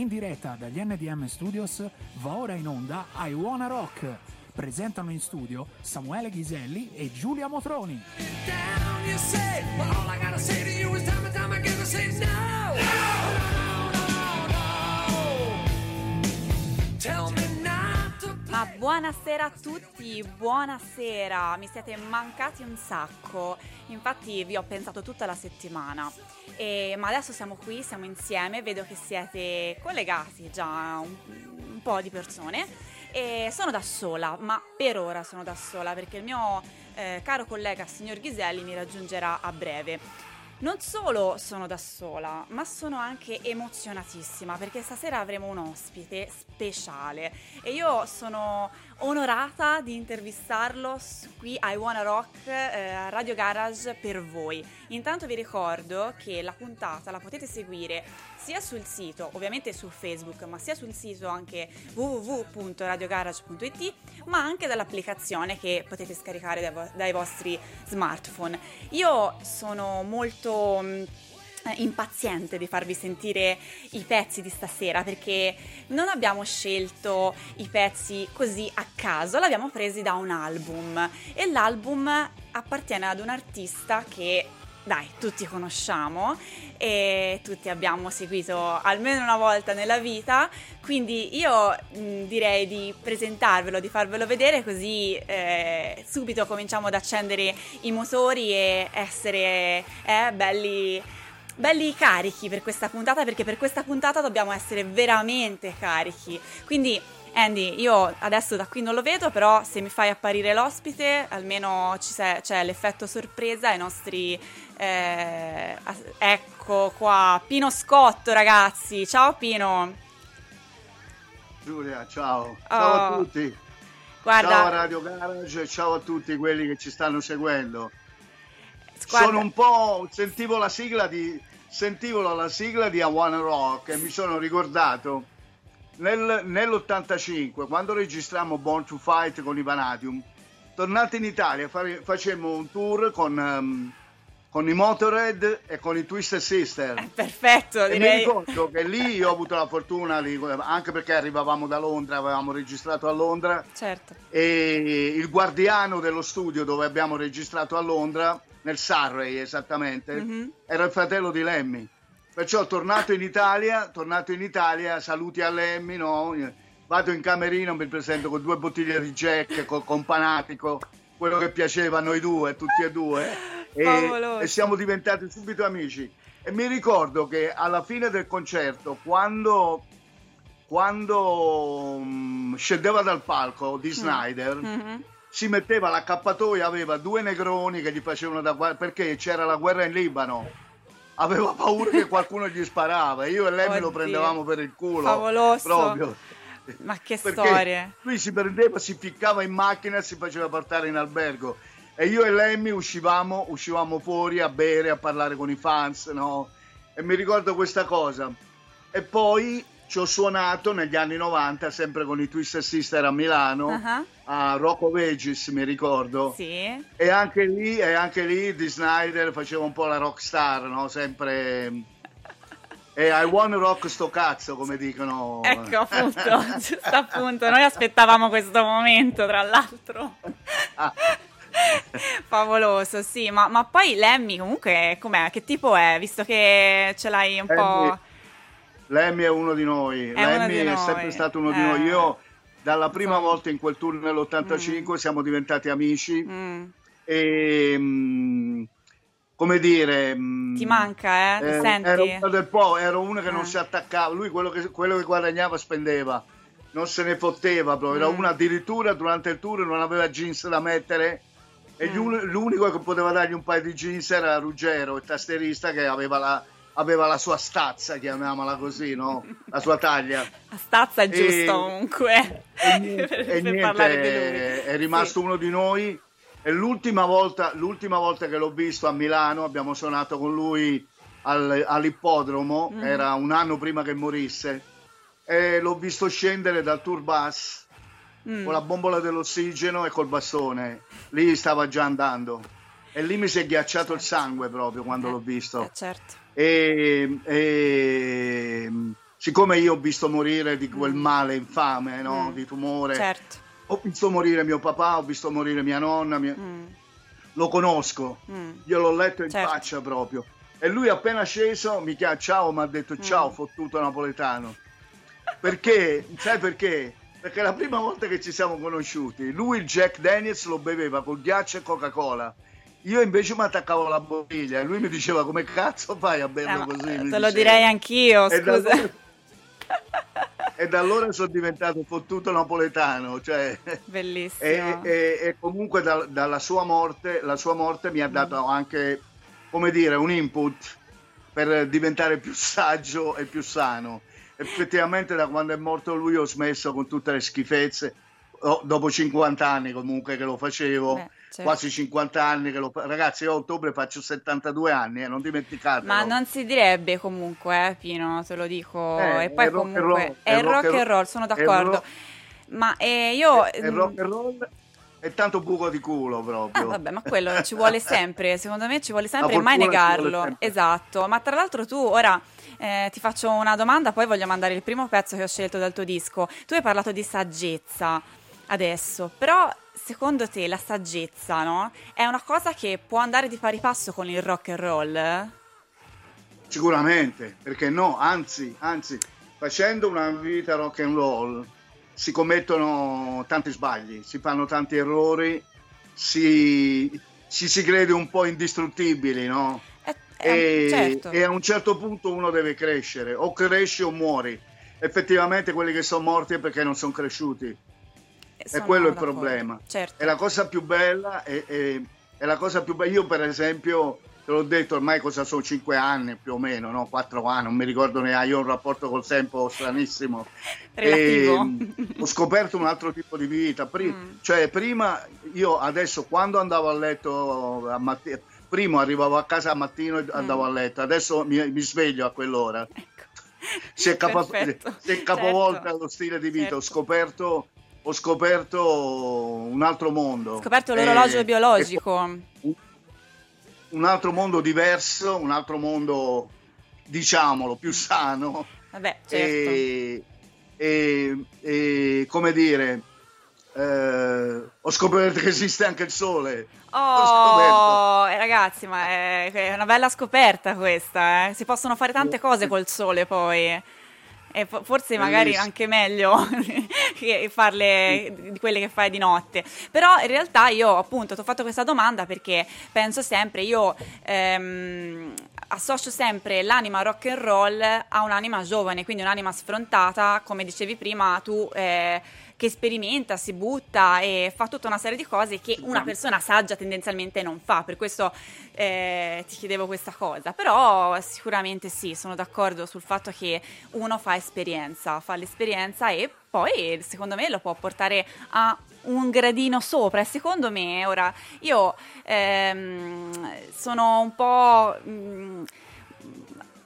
In diretta dagli NDM Studios va ora in onda I Wanna Rock. Presentano in studio Samuele Ghiselli e Giulia Motroni. Buonasera a tutti, buonasera, mi siete mancati un sacco, infatti vi ho pensato tutta la settimana, E- ma adesso siamo qui, siamo insieme, vedo che siete collegati già un, un po' di persone. E sono da sola, ma per ora sono da sola perché il mio eh, caro collega signor Ghiselli mi raggiungerà a breve. Non solo sono da sola, ma sono anche emozionatissima perché stasera avremo un ospite speciale. E io sono onorata di intervistarlo qui a I Wanna Rock eh, Radio Garage per voi. Intanto vi ricordo che la puntata la potete seguire sia sul sito, ovviamente su Facebook, ma sia sul sito anche www.radiogarage.it, ma anche dall'applicazione che potete scaricare dai, vo- dai vostri smartphone. Io sono molto eh, impaziente di farvi sentire i pezzi di stasera perché non abbiamo scelto i pezzi così a caso, l'abbiamo presi da un album. E l'album appartiene ad un artista che dai, tutti conosciamo e tutti abbiamo seguito almeno una volta nella vita, quindi io mh, direi di presentarvelo, di farvelo vedere così eh, subito cominciamo ad accendere i motori e essere eh, belli belli carichi per questa puntata perché per questa puntata dobbiamo essere veramente carichi. Quindi Andy, io adesso da qui non lo vedo, però se mi fai apparire l'ospite, almeno ci se- c'è l'effetto sorpresa ai nostri... eh, ecco qua, Pino Scotto ragazzi, ciao Pino. Giulia, ciao. Ciao a Oh, tutti. Guarda, Ciao Radio Garage ciao a tutti quelli che ci stanno seguendo. Guarda- Sono un po'. sentivo la sigla di. Sentivo la sigla di A One Rock e mi sono ricordato nel- nell'85, quando registrammo Born to Fight con i Vanadium, tornati in Italia fare- facemmo un tour con, ehm, con i Motorhead e con i Twisted Sister. eh, perfetto, E mi direi. ricordo che lì io ho avuto la fortuna, anche perché arrivavamo da Londra, avevamo registrato a Londra, Certo. e il guardiano dello studio dove abbiamo registrato a Londra, nel Surrey esattamente, Mhm. era il fratello di Lemmy. Perciò tornato in Italia, tornato in Italia, saluti a Lemmy, no? Vado in camerino, mi presento con due bottiglie di Jack, con, con Panatico, quello che piaceva a noi due, tutti e due, e, e siamo diventati subito amici. E mi ricordo che alla fine del concerto, quando, quando mm, scendeva dal palco di Snyder, Mhm. Si metteva l'accappatoio, aveva due negroni che gli facevano da guardia perché c'era la guerra in Libano. Aveva paura che qualcuno gli sparava. Io e lei lo prendevamo per il culo. Favoloso. Proprio. Ma che Perché storie. Lui si prendeva, si ficcava in macchina e si faceva portare in albergo. E io e Lemmy uscivamo, uscivamo fuori a bere, a parlare con i fans, no? E mi ricordo questa cosa. E poi ci ho suonato negli anni 90, sempre con i Twisted Sister a Milano, Ah, a Rocco Vegis, mi ricordo. Sì. E anche lì, e anche lì di Snyder faceva un po' la rockstar, no? Sempre... E I want rock sto cazzo, come dicono. Ecco appunto, giusto appunto, noi aspettavamo questo momento tra l'altro. Ah. Favoloso, sì, ma, ma poi Lemmy comunque com'è? Che tipo è? Visto che ce l'hai un po'... Lemmy Lemmy è uno di noi, È Lemmy di è noi, sempre stato uno di eh. noi. Io dalla prima Insomma. volta in quel tour nell'85 siamo diventati amici Mm, e mm, come dire... mm, ti manca, eh? Eh, senti? Ero uno del po', ero uno che non Eh. si attaccava, lui quello che, quello che guadagnava spendeva, non se ne fotteva proprio, era Mm. uno addirittura durante il tour non aveva jeans da mettere e Mm. l'unico che poteva dargli un paio di jeans era Ruggero, il tastierista che aveva la, aveva la sua stazza, chiamiamola così, no? la sua taglia. La stazza è giusto comunque. E niente, per, e niente, lui. è rimasto uno di noi. E l'ultima volta, l'ultima volta che l'ho visto a Milano, abbiamo suonato con lui al- all'ippodromo, Mm. era un anno prima che morisse, e l'ho visto scendere dal tour bus Mm. con la bombola dell'ossigeno e col bastone. Lì stava già andando. E lì mi si è ghiacciato il sangue proprio quando Eh, l'ho visto. eh, certo. E, e- siccome io ho visto morire di quel male infame, no? Mm. di tumore, Certo. ho visto morire mio papà, ho visto morire mia nonna, mia- Mm, lo conosco, mm. gliel'ho letto in Certo. faccia proprio. E lui appena sceso mi chiama ciao, mi ha detto ciao Mm. fottuto napoletano. Perché? Sai perché? Perché la prima volta che ci siamo conosciuti, lui il Jack Daniels lo beveva con ghiaccio e Coca-Cola. Io invece mi attaccavo alla bottiglia e lui mi diceva come cazzo fai a Eh, berlo ma così? te lo direi anch'io, E da scusa. allora- E da allora sono diventato fottuto napoletano, cioè... Bellissimo. E, e- e comunque dal- dalla sua morte, la sua morte mi ha dato anche, come dire, un input per diventare più saggio e più sano. Effettivamente da quando è morto lui ho smesso con tutte le schifezze, Oh, dopo 50 anni comunque che lo facevo, Beh, certo. quasi 50 anni che lo Ragazzi, io a ottobre faccio 72 anni, eh, non dimenticatelo. Ma non si direbbe comunque, eh, Pino, te lo dico. Eh, e poi è rock comunque roll, è rock and roll, sono è d'accordo. rock- Ma eh, io... È, è rock and roll e tanto buco di culo Ah, proprio. vabbè, ma quello ci vuole sempre, secondo me ci vuole sempre e mai negarlo. sempre. Esatto, ma tra l'altro tu ora eh, ti faccio una domanda, poi voglio mandare il primo pezzo che ho scelto dal tuo disco. Tu hai parlato di saggezza adesso, però secondo te la saggezza, no? È una cosa che può andare di pari passo con il rock and roll? Sicuramente, perché no, anzi, anzi, facendo una vita rock and roll si commettono tanti sbagli, si fanno tanti errori, si, ci si crede un po' indistruttibili, no? È- è- E, certo. e a un certo punto uno deve crescere, o cresci o muori. Effettivamente quelli che sono morti è perché non sono cresciuti. E Sono quello è il d'accordo. problema. Certo. E la cosa più bella è, è- è la cosa più bella. Io, per esempio, te l'ho detto ormai cosa sono 5 anni più o meno, no? 4 anni, non mi ricordo neanche. Io ho un rapporto col tempo stranissimo. Relativo. E, ho scoperto un altro tipo di vita. Pri- Mm. Cioè, prima io adesso quando andavo a letto a matti- prima arrivavo a casa al mattino e andavo Mm. a letto, adesso mi, mi sveglio a quell'ora. Ecco. Si è, Perfetto. si è capovolta Certo. lo stile di vita. Ho Certo. scoperto ho scoperto un altro mondo. Ho scoperto l'orologio E- biologico. un altro mondo diverso, un altro mondo, diciamolo, più sano. Vabbè, certo. E, e- e, come dire, eh, ho scoperto che esiste anche il sole. Oh, eh, ragazzi, ma è, è una bella scoperta questa, eh. Si possono fare tante cose col sole poi. E fo- forse magari anche meglio che farle di quelle che fai di notte. Però in realtà io appunto ti ho fatto questa domanda perché penso sempre, io ehm, associo sempre l'anima rock and roll a un'anima giovane, quindi un'anima sfrontata, come dicevi prima tu, eh, che sperimenta, si butta e fa tutta una serie di cose che una persona saggia tendenzialmente non fa. Per questo eh, ti chiedevo questa cosa. Però sicuramente sì, sono d'accordo sul fatto che uno fa esperienza, fa l'esperienza e poi secondo me lo può portare a un gradino sopra e secondo me ora io ehm, sono un po' mm,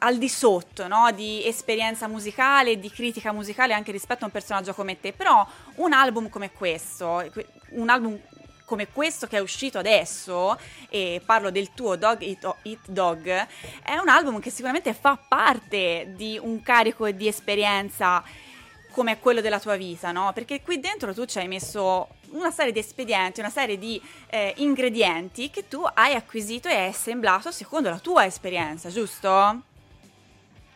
al di sotto no, di esperienza musicale, di critica musicale anche rispetto a un personaggio come te, però un album come questo, que- un album come questo che è uscito adesso, e parlo del tuo Dog Eat Dog, è un album che sicuramente fa parte di un carico di esperienza come quello della tua vita, no? Perché qui dentro tu ci hai messo una serie di espedienti, una serie di eh, ingredienti che tu hai acquisito e hai assemblato secondo la tua esperienza, giusto?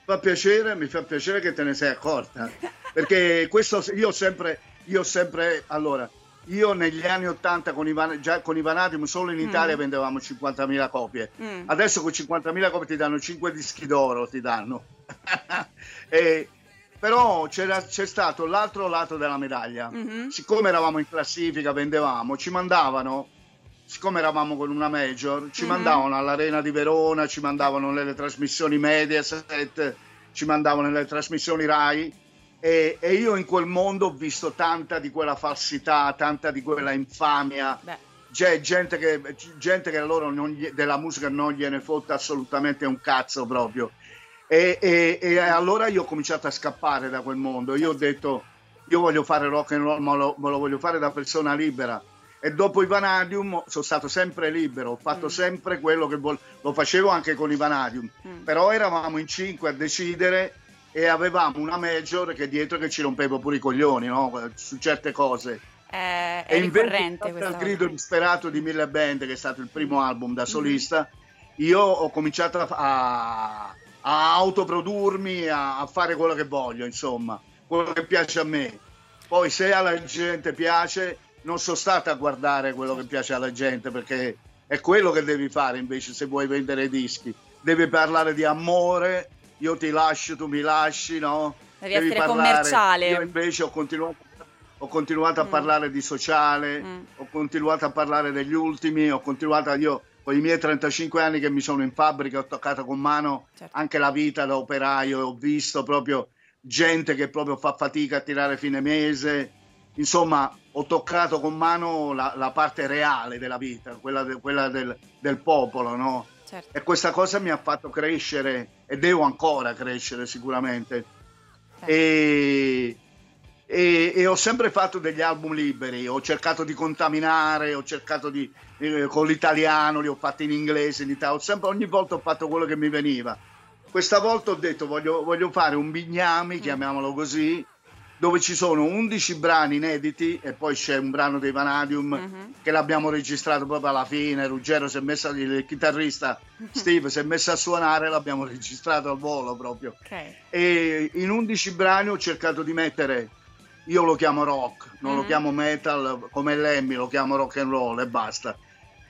Fa piacere, mi fa piacere che te ne sei accorta. Perché questo io sempre, io sempre, allora, io negli anni 80 con Ivan, già con Ivanadium solo in Italia Mm. vendevamo 50.000 copie. Mm. Adesso con 50.000 copie ti danno 5 dischi d'oro, ti danno. E- però c'era- c'è stato l'altro lato della medaglia. Mhm. Siccome eravamo in classifica, vendevamo, ci mandavano, siccome eravamo con una major, ci Mhm. mandavano all'Arena di Verona, ci mandavano nelle trasmissioni Mediaset, ci mandavano nelle trasmissioni Rai. E, e io in quel mondo ho visto tanta di quella falsità, tanta di quella infamia, Beh, c'è gente che, gente che loro gli- della musica non gliene fotte assolutamente un cazzo proprio. E, e- e allora io ho cominciato a scappare da quel mondo. Io ho detto, io voglio fare rock and roll, ma lo, ma lo voglio fare da persona libera. E dopo i Vanadium sono stato sempre libero, ho fatto Mm. sempre quello che volevo. Lo facevo anche con i Vanadium. Mm. Però eravamo in cinque a decidere e avevamo una major che dietro che ci rompeva pure i coglioni no? su certe cose. È, è e ricorrente al cosa. grido disperato di Mille Band, che è stato il primo album Mhm. da solista, io ho cominciato a, a- a autoprodurmi, a, a fare quello che voglio, insomma, quello che piace a me. Poi se alla gente piace, non sono stata a guardare quello che piace alla gente, perché è quello che devi fare invece se vuoi vendere dischi. Devi parlare di amore, io ti lascio, tu mi lasci, no? Devi essere commerciale. Io invece ho continuato, ho continuato a Mm. parlare di sociale, Mm. ho continuato a parlare degli ultimi, ho continuato io con i miei 35 anni che mi sono in fabbrica, ho toccato con mano Certo. anche la vita da operaio, ho visto proprio gente che proprio fa fatica a tirare fine mese, insomma ho toccato con mano la, la parte reale della vita, quella, de- quella del, del popolo, no? Certo. E questa cosa mi ha fatto crescere e devo ancora crescere sicuramente. certo. E, e- e ho sempre fatto degli album liberi, ho cercato di contaminare, ho cercato di eh, con l'italiano, li ho fatti in inglese, in italiano, sempre, ogni volta ho fatto quello che mi veniva. Questa volta ho detto voglio, voglio fare un bignami, chiamiamolo così, dove ci sono 11 brani inediti e poi c'è un brano dei Vanadium Mhm. che l'abbiamo registrato proprio alla fine. Ruggero si è messo, il chitarrista Steve si è messo a suonare, l'abbiamo registrato al volo proprio. Ok. E in 11 brani ho cercato di mettere, io lo chiamo rock, non lo Mhm. chiamo metal come Lemmy, lo chiamo rock and roll e basta.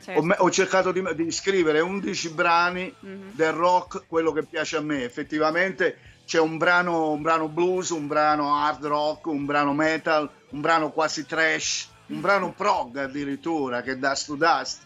Certo. Ho, me- ho cercato di, di scrivere 11 brani Mhm. del rock, quello che piace a me. Effettivamente c'è un brano, un brano blues, un brano hard rock, un brano metal, un brano quasi trash, un brano prog addirittura, che è Dust to Dust.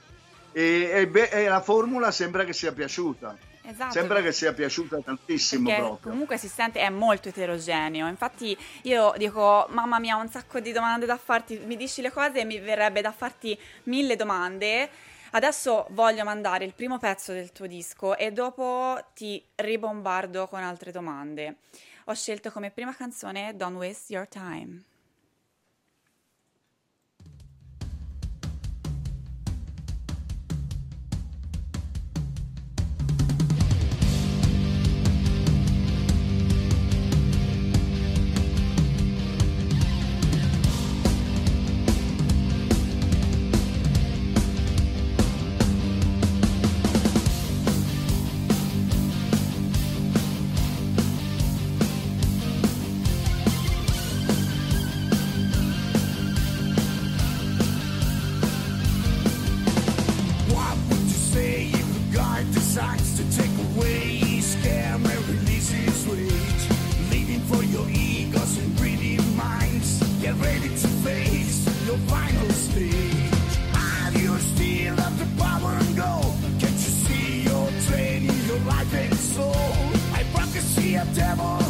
E, e beh, e la formula sembra che sia piaciuta. Esatto. Sembra che sia piaciuta tantissimo Perché proprio. comunque si sente, è molto eterogeneo. Infatti, io dico, mamma mia, ho un sacco di domande da farti. Mi dici le cose e mi verrebbe da farti mille domande. Adesso voglio mandare il primo pezzo del tuo disco e dopo ti ribombardo con altre domande. Ho scelto come prima canzone Don't Waste Your Time. Devil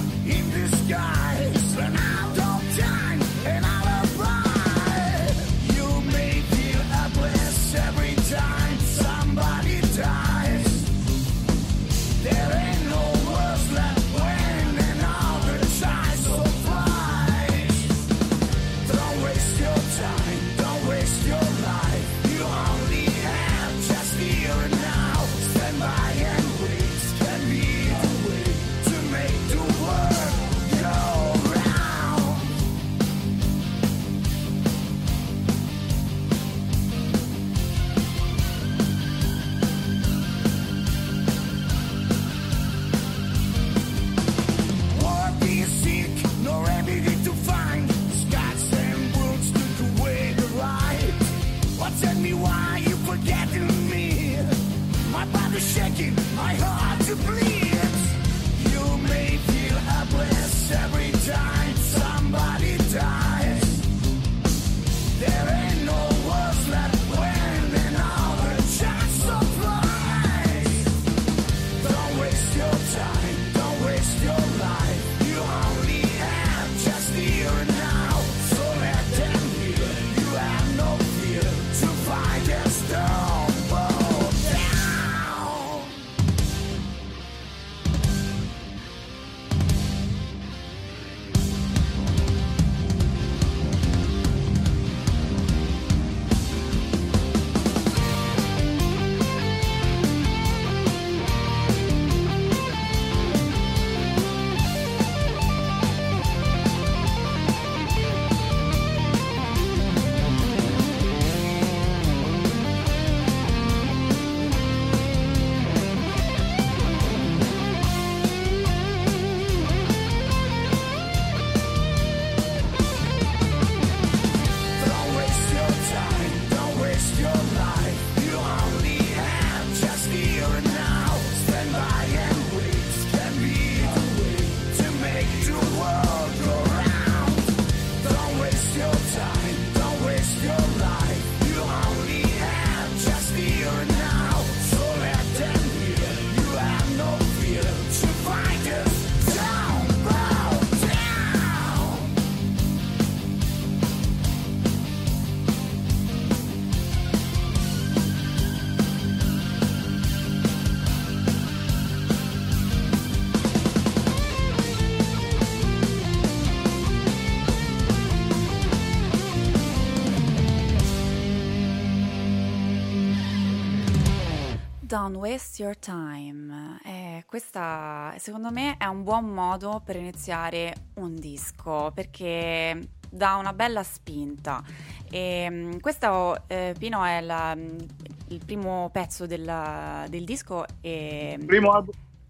Don't waste your time. Eh, questa secondo me è un buon modo per iniziare un disco perché dà una bella spinta. E, mm, questo, eh, Pino, è la, il primo pezzo della- del disco. E... Primo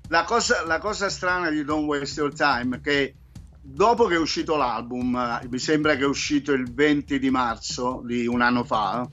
La, cosa, la cosa strana di Don't Waste Your Time è che dopo che è uscito l'album, eh, mi sembra che è uscito il 20 di marzo di un anno fa,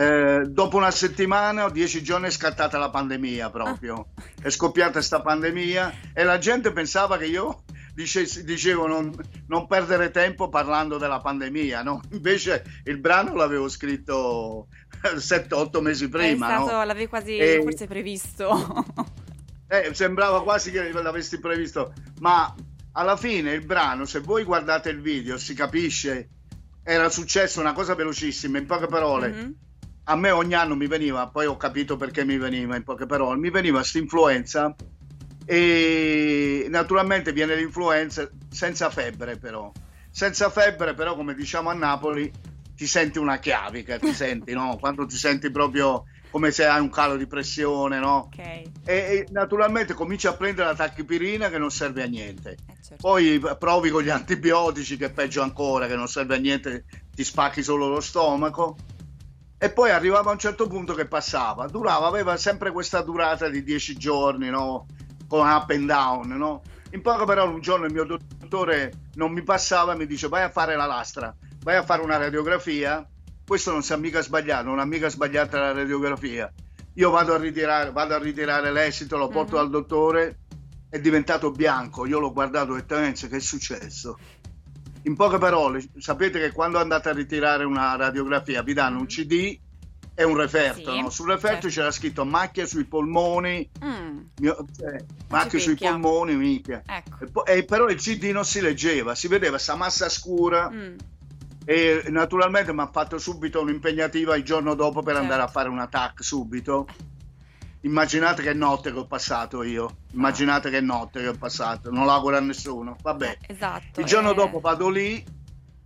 eh, dopo una settimana o dieci giorni è scattata la pandemia proprio. È scoppiata questa pandemia e la gente pensava che io dice- dicevo non, non perdere tempo parlando della pandemia, no? Invece il brano l'avevo scritto 7-8 mesi prima, stato, no? l'avevi quasi E- forse previsto. Eh, sembrava quasi che l'avessi previsto, ma alla fine il brano, se voi guardate il video, si capisce, era successo una cosa velocissima, in poche parole. Mhm. A me ogni anno mi veniva, poi ho capito perché mi veniva, in poche parole, mi veniva questa influenza e naturalmente viene l'influenza senza febbre però. Senza febbre però, come diciamo a Napoli, ti senti una chiavica, ti senti, no? Quando ti senti proprio come se hai un calo di pressione, no? Ok, eh, E, e naturalmente cominci a prendere la tachipirina che non serve a niente. certo. Poi provi con gli antibiotici che è peggio ancora, che non serve a niente, ti spacchi solo lo stomaco. E poi arrivava a un certo punto che passava, durava, aveva sempre questa durata di 10 giorni, no? Con up and down, no? In poche parole, un giorno il mio dottore non mi passava e mi dice vai a fare la lastra, vai a fare una radiografia. Questo non si è mica sbagliato, non ha mica sbagliato la radiografia. Io vado a ritirare, vado a ritirare l'esito, lo porto Mhm. al dottore, è diventato bianco. Io l'ho guardato direttamente, che è successo? In poche parole, sapete che quando andate a ritirare una radiografia vi danno un CD e un referto. Sì, no? Sul referto certo. c'era scritto macchie sui polmoni, Mm, mio- eh, macchie sui polmoni, minchia. ecco. E, po- e però il CD non si leggeva, si vedeva questa massa scura Mm, e naturalmente mi ha fatto subito un'impegnativa il giorno dopo per Certo. andare a fare un attack subito. Immaginate che notte che ho passato io, immaginate che notte che ho passato, non lo auguro a nessuno. Vabbè, esatto. il giorno eh, dopo vado lì,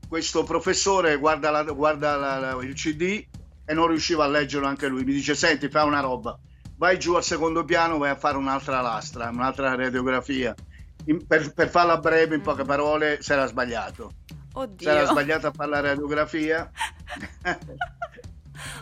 questo professore guarda, la- guarda la- la- il CD e non riusciva a leggerlo anche lui. Mi dice: Senti, fai una roba, vai giù al secondo piano, vai a fare un'altra lastra, un'altra radiografia. In- per, per farla breve, in poche parole, si era sbagliato. Si era Oddio. sbagliato a fare la radiografia.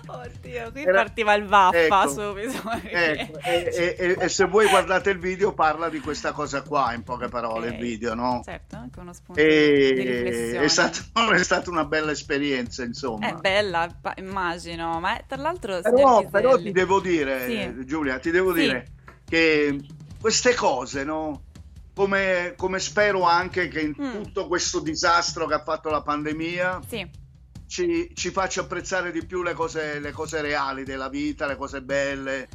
Oddio, qui Era- partiva il vaffa Ecco. subito. Ecco, e, e- e- se voi guardate il video, parla di questa cosa qua, in poche parole, Ok. il video, no? Certo, anche uno spunto E riflessione. è, stato- è stata una bella esperienza, insomma. È bella, immagino, ma è- tra l'altro... Però, però ti devo dire, Sì. Giulia, ti devo Sì. dire che queste cose, no? Come, come spero anche che in Mm. tutto questo disastro che ha fatto la pandemia Sì, ci, ci faccia apprezzare di più le cose, le cose reali della vita, le cose belle.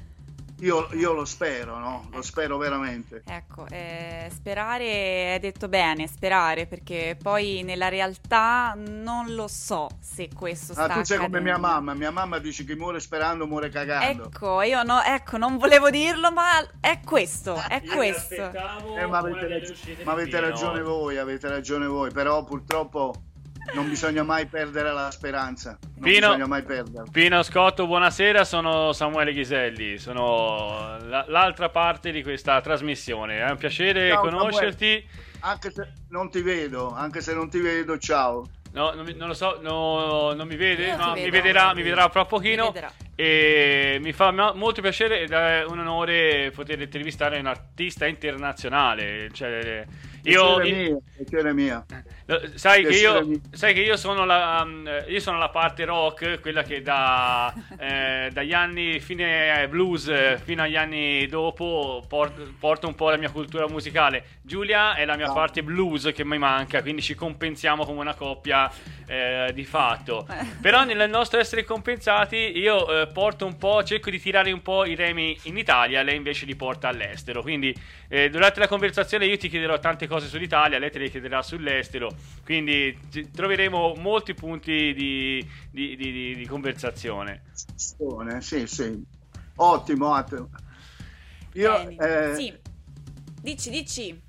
Io, io lo spero, no? Lo spero veramente. ecco, eh, sperare è detto bene, sperare, perché poi nella realtà non lo so se questo sta Ah, tu sei come mia accadendo. mamma, mia mamma dice chi muore sperando muore cagando. Ecco, io no, ecco, non volevo dirlo, ma è questo, è Io questo. Eh, ma avete, rag- ma avete ragione voi, avete ragione voi, però purtroppo non bisogna mai perdere la speranza. Non Pino- bisogna mai perderla. Pino Scotto, buonasera, sono Samuele Ghiselli, sono la- l'altra parte di questa trasmissione. È un piacere Ciao, conoscerti. Anche se non ti vedo, anche se non ti vedo, ciao. No, non, mi- non lo so, no, non mi vede, no, mi vedrà, mi vedrà fra Mi pochino. vedrà. E mi fa molto piacere ed è un onore poter intervistare un artista internazionale. Cioè, io, Piacere mio, piacere mio. Sai che, io, sai che io sono la, um, eh, io sono la parte rock, quella che da, eh, dagli anni fine blues eh, fino agli anni dopo por- porto un po' la mia cultura musicale. Giulia è la mia No. parte blues che mi manca, quindi ci compensiamo come una coppia eh, di fatto. Però nel nostro essere compensati io eh, porto un po', cerco di tirare un po' i remi in Italia, lei invece li porta all'estero. Quindi eh, durante la conversazione io ti chiederò tante cose sull'Italia, lei te le chiederà sull'estero. Quindi ci- troveremo molti punti di, di- di- di- di conversazione. Sì, sì. Ottimo, ottimo. Io, eh, Sì, dici, dici.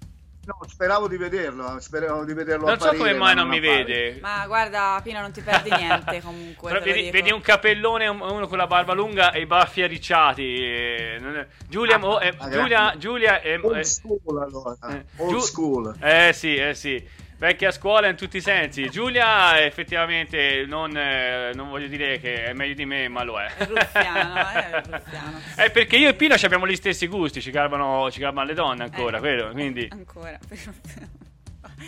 no, speravo di vederlo, speravo di vederlo Non so apparire, come mai ma non mi appare. vede. Ma guarda, Pino, non ti perdi niente comunque. Vedi, vedi un capellone, un- uno con la barba lunga e i baffi arricciati. eh, non Giulia, mo- eh. Giulia, Giulia è, Old school allora, eh, old Giu- school. Eh sì, eh sì. Vecchia scuola in tutti i sensi. Giulia effettivamente non, eh, non voglio dire che è meglio di me, ma lo è. È ruffiano, eh, è ruffiano. È perché io e Pino ci abbiamo gli stessi gusti, ci garbano, ci garbano le donne ancora, Eh, quello, quindi... Ancora.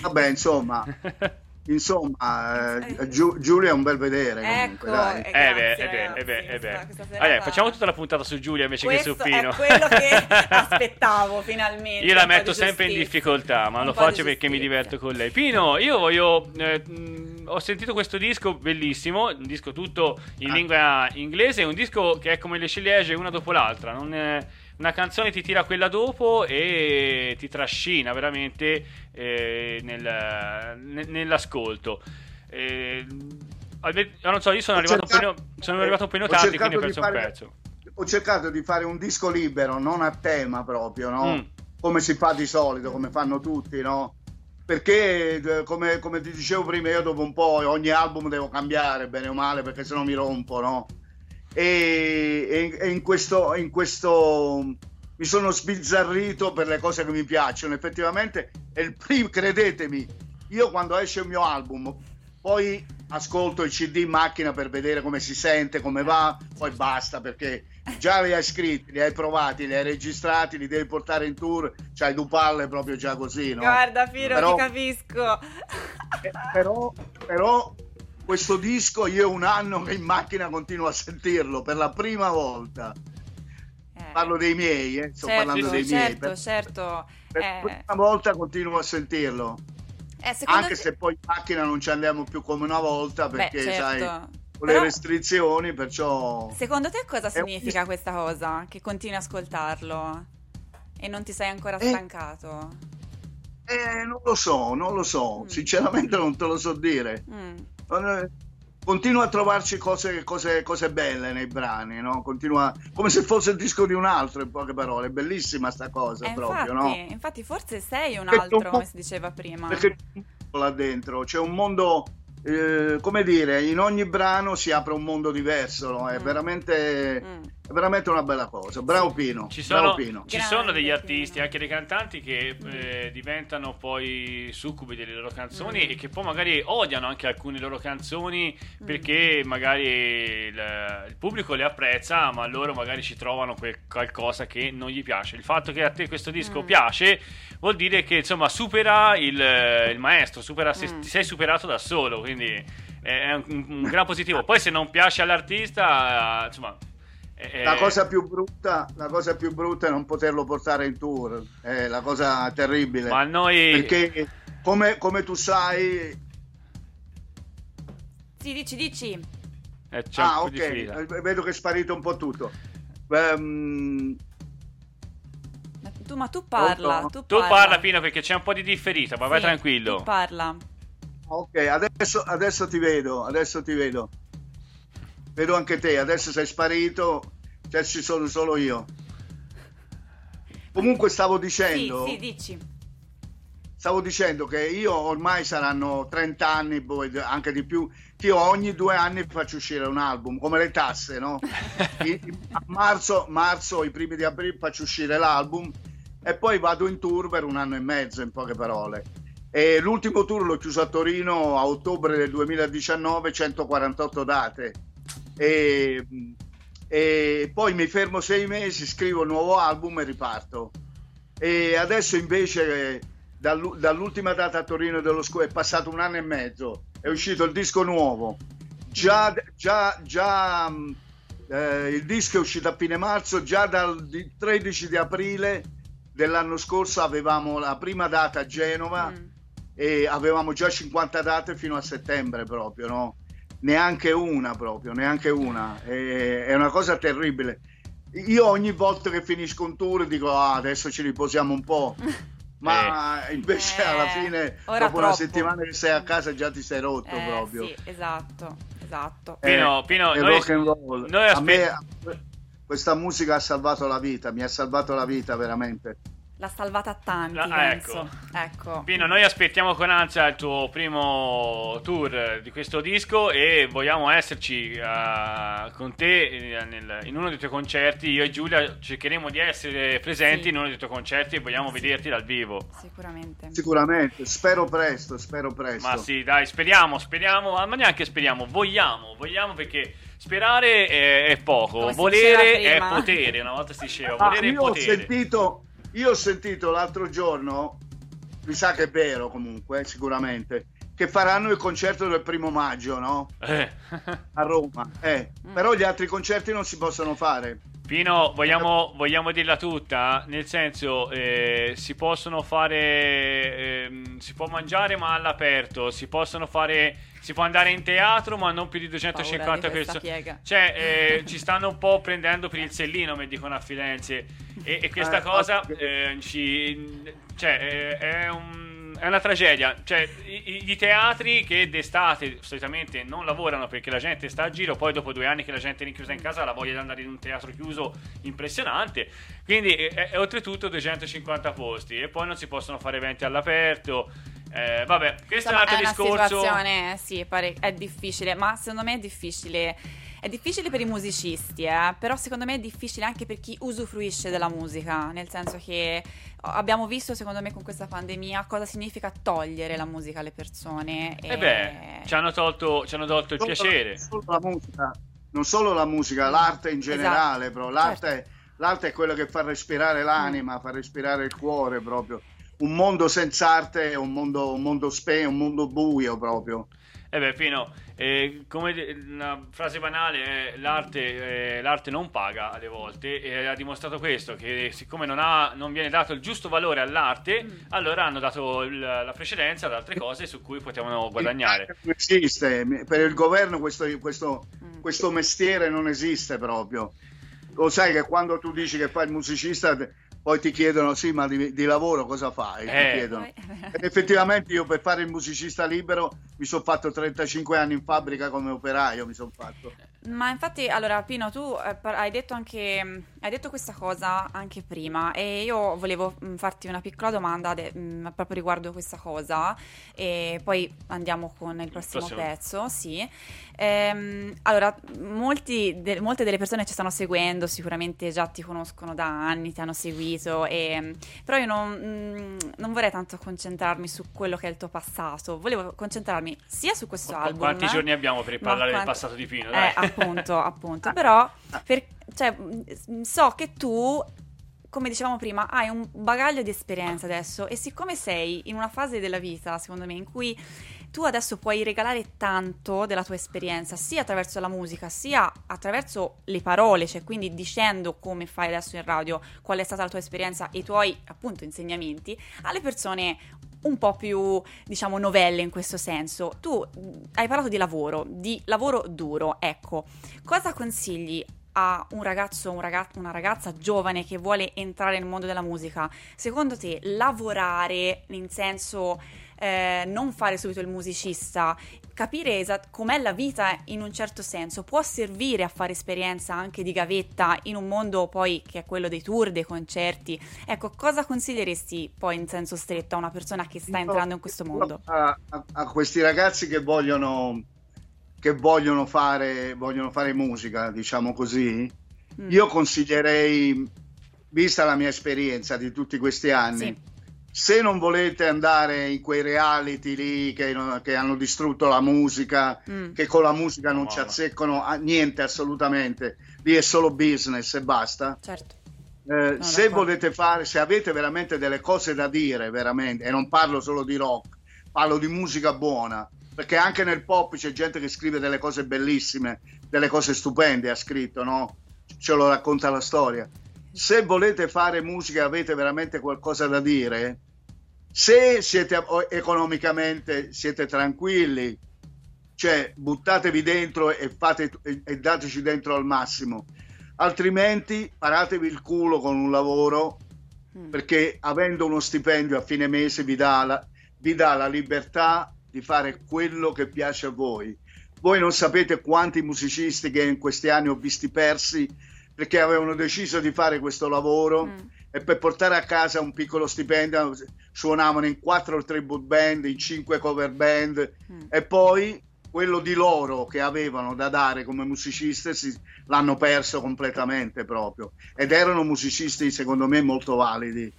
Vabbè, insomma, insomma, eh, Giu- Giulia è un bel vedere comunque, Ecco, dai. eh, Eh grazie, eh beh, eh ragazzi, beh, eh beh. questa- questa Vabbè, serata- facciamo tutta la puntata su Giulia invece che Questo su Pino. è quello che aspettavo finalmente. Io la metto sempre in difficoltà, ma Un lo di faccio perché mi diverto con lei. Pino, io voglio. eh, mh, ho sentito questo disco bellissimo, un disco tutto in Ah. lingua inglese, un disco che è come le ciliegie una dopo l'altra. non è- una canzone ti tira quella dopo e ti trascina veramente eh, nel- ne- nell'ascolto. Eh, alme- non so, io sono arrivato, un cercato- po', sono arrivato un po' ho tardi, quindi ho perso un fare- pezzo. Ho cercato di fare un disco libero, non a tema proprio, no? Mm. Come si fa di solito, come fanno tutti, no? Perché, eh, come, come ti dicevo prima, io dopo un po' ogni album devo cambiare, bene o male, perché sennò mi rompo, no? E, e- e in, questo, in questo mi sono sbizzarrito per le cose che mi piacciono. Effettivamente, è il primo, credetemi, io quando esce il mio album, poi ascolto il CD in macchina per vedere come si sente, come va, poi basta perché già li hai scritti, li hai provati, li hai registrati, li devi portare in tour, c'hai due palle proprio già così, no? Guarda, Piro, Però- ti capisco. Eh, però, però questo disco io un anno che in macchina continuo a sentirlo per la prima volta. Eh, Parlo dei miei, eh, sto certo, parlando dei miei. certo, Per, certo. per Eh, la prima volta continuo a sentirlo. eh, Anche te- se poi in macchina non ci andiamo più come una volta Beh, perché sai certo. con Però- le restrizioni, perciò Secondo te cosa È un significa questa cosa? Che continui a ascoltarlo e non ti sei ancora Eh. stancato? eh, non lo so, non lo so, Mm. sinceramente non te lo so dire. Mm. Continuo a trovarci cose, cose, cose belle nei brani, no? Continua come se fosse il disco di un altro, in poche parole. È bellissima sta cosa Eh, proprio, infatti, no? infatti forse sei un altro, un come si diceva prima. Perché là dentro, c'è un mondo, eh, come dire, in ogni brano si apre un mondo diverso, no? È Mm. veramente, Mm. è veramente una bella cosa. Bravo Pino, Ci bravo sono, Pino. ci sono degli artisti, anche dei cantanti, che eh, diventano poi succubi delle loro canzoni Mm. e che poi magari odiano anche alcune loro canzoni perché magari il, il pubblico le apprezza, ma loro magari ci trovano quel qualcosa che non gli piace. Il fatto che a te questo disco Mm. piace vuol dire che insomma supera il, il maestro, supera, se- Mm. ti sei superato da solo, quindi è un, un gran positivo. Poi se non piace all'artista, insomma... eh, La cosa, più brutta, la cosa più brutta è non poterlo portare in tour, è la cosa terribile. Ma noi... Perché, come, come tu sai, Sì, dici, dici. Eh, ah, ok, eh, vedo che è sparito un po' tutto. Ma tu, ma tu parla, tu Tu parla. parla Pino perché c'è un po' di differita, ma vai Sì, tranquillo. Tu parla. ok, adesso, adesso ti vedo, adesso ti vedo. Vedo anche te, adesso sei sparito, cioè ci sono solo io. Comunque stavo Sì, dicendo, sì, dici. stavo dicendo che io ormai saranno 30 anni, poi anche di più, che io ogni due anni faccio uscire un album, come le tasse, no? A marzo, marzo, i primi di aprile faccio uscire l'album e poi vado in tour per un anno e mezzo, in poche parole. E l'ultimo tour l'ho chiuso a Torino a ottobre del 2019, 148 date. E, e poi mi fermo sei mesi, scrivo il nuovo album e riparto. E adesso invece dall'u- dall'ultima data a Torino dello scu- è passato un anno e mezzo, è uscito il disco nuovo. Già, già, già eh, il disco è uscito a fine marzo, già dal di- 13 di aprile dell'anno scorso avevamo la prima data a Genova Mm. e avevamo già 50 date fino a settembre proprio, no? Neanche una proprio, neanche una. E- è una cosa terribile. Io ogni volta che finisco un tour dico ah, adesso ci riposiamo un po', ma invece Eh, alla fine ora dopo una troppo. settimana che sei a casa già ti sei rotto Eh, proprio. Sì, esatto, esatto. Pino, Pino, è noi- rock and roll. noi a aspe- me questa musica ha salvato la vita, mi ha salvato la vita veramente. L'ha salvata a tanti, La- penso. ecco. Ecco. Pino, noi aspettiamo con ansia il tuo primo tour di questo disco e vogliamo esserci eh, con te nel- in uno dei tuoi concerti. Io e Giulia cercheremo di essere presenti Sì. in uno dei tuoi concerti e vogliamo Sì. vederti dal vivo. Sicuramente. Sicuramente, spero presto, spero presto. Ma sì, dai, speriamo, speriamo, ma neanche speriamo, vogliamo, vogliamo perché sperare è, è poco, Come volere è potere, una volta si diceva, Ah, volere è io, ho potere. sentito, io ho sentito l'altro giorno, mi sa che è vero comunque, sicuramente, che faranno il concerto del primo maggio, no? Eh. A Roma. Eh, Mm. Però gli altri concerti non si possono fare. Pino, vogliamo, vogliamo dirla tutta? Nel senso, eh, si possono fare, ehm, si può mangiare ma all'aperto, si possono fare, si può andare in teatro ma non più di Paura 250 di questa persone. Cioè, eh, ci stanno un po' prendendo per il sellino, mi dicono a Firenze. E, e questa Eh, cosa eh, ci, cioè, eh, è, un- è una tragedia. Cioè, i, i teatri che d'estate solitamente non lavorano perché la gente sta a giro, poi dopo due anni che la gente è rinchiusa in casa ha la voglia di andare in un teatro chiuso impressionante. Quindi, è, è oltretutto 250 posti e poi non si possono fare eventi all'aperto. Eh, vabbè, questo Insomma, è un altro una discorso. situazione, sì, pare- è difficile, ma secondo me è difficile. È difficile per i musicisti, eh, però secondo me è difficile anche per chi usufruisce della musica, nel senso che abbiamo visto, secondo me, con questa pandemia cosa significa togliere la musica alle persone. E Eh beh, ci hanno tolto, ci hanno tolto il piacere. solo la musica, non solo la musica, l'arte in generale, Esatto. però. L'arte, Certo. l'arte è quello che fa respirare l'anima, fa respirare il cuore proprio. Un mondo senza arte è un mondo, un mondo spe, un mondo buio proprio. Eh beh, Pino, eh, come una frase banale, è l'arte, eh, l'arte non paga alle volte e ha dimostrato questo, che siccome non, ha- non viene dato il giusto valore all'arte, Mm. allora hanno dato il- la precedenza ad altre cose su cui potevano guadagnare. Non esiste, per il governo questo, questo, Mm. questo mestiere non esiste proprio. Lo sai che quando tu dici che fai il musicista, poi ti chiedono sì, ma di, di lavoro cosa fai? Ti Eh. chiedono. Poi- Ed effettivamente io per fare il musicista libero mi sono fatto 35 anni in fabbrica come operaio, mi sono fatto. Ma infatti, allora, Pino, tu eh, hai detto anche mh, hai detto questa cosa anche prima e io volevo mh, farti una piccola domanda de- mh, proprio riguardo questa cosa e poi andiamo con il prossimo, prossimo. pezzo, sì. Ehm, allora, molti de- molte delle persone ci stanno seguendo, sicuramente già ti conoscono da anni, ti hanno seguito, e, però io non, mh, non vorrei tanto concentrarmi su quello che è il tuo passato, volevo concentrarmi sia su questo Qu- album. Quanti giorni abbiamo per parlare del quanti- passato di Pino? Dai. eh, appunto, appunto. Però, per- cioè, mh, so che tu, come dicevamo prima, hai un bagaglio di esperienza adesso e siccome sei in una fase della vita, secondo me, in cui tu adesso puoi regalare tanto della tua esperienza, sia attraverso la musica, sia attraverso le parole, cioè quindi dicendo come fai adesso in radio, qual è stata la tua esperienza e i tuoi, appunto, insegnamenti, alle persone un po' più, diciamo, novelle in questo senso. Tu hai parlato di lavoro, di lavoro duro, ecco. Cosa consigli a un ragazzo o un raga- una ragazza giovane che vuole entrare nel mondo della musica? Secondo te lavorare in senso eh, non fare subito il musicista, capire esa- com'è la vita in un certo senso, può servire a fare esperienza anche di gavetta in un mondo poi che è quello dei tour, dei concerti. Ecco, cosa consiglieresti poi in senso stretto a una persona che sta entrando in questo mondo? A, a- a questi ragazzi che vogliono, che vogliono, fare, vogliono fare musica, diciamo così, Mm. io consiglierei, vista la mia esperienza di tutti questi anni, Sì. Se non volete andare in quei reality lì che, che hanno distrutto la musica, Mm. che con la musica non No, ci azzeccano a- niente assolutamente, lì è solo business e basta. Certo. Eh, se volete fare, se avete veramente delle cose da dire, veramente, e non parlo solo di rock, parlo di musica buona, perché anche nel pop c'è gente che scrive delle cose bellissime, delle cose stupende, ha scritto, no? Ce lo racconta la storia. Se volete fare musica avete veramente qualcosa da dire, se siete economicamente siete tranquilli, cioè buttatevi dentro e, fate, e, e dateci dentro al massimo altrimenti paratevi il culo con un lavoro Mm. perché avendo uno stipendio a fine mese vi dà, la, vi dà la libertà di fare quello che piace a voi. Voi non sapete quanti musicisti che in questi anni ho visti persi perché avevano deciso di fare questo lavoro Mm. e per portare a casa un piccolo stipendio suonavano in quattro tribute band, in cinque cover band Mm. e poi quello di loro che avevano da dare come musiciste si- l'hanno perso completamente proprio ed erano musicisti secondo me molto validi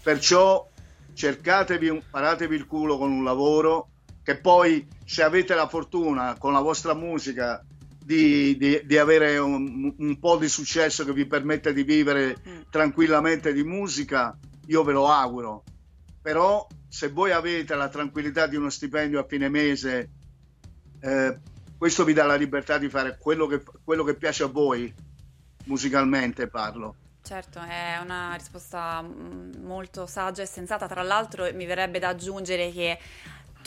perciò cercatevi un, paratevi il culo con un lavoro che poi se avete la fortuna con la vostra musica di, di- di avere un, un po' di successo che vi permette di vivere Mm. tranquillamente di musica io ve lo auguro però se voi avete la tranquillità di uno stipendio a fine mese eh, questo vi dà la libertà di fare quello che, quello che piace a voi musicalmente parlo Certo, è una risposta mm, molto saggia e sensata. Tra l'altro mi verrebbe da aggiungere che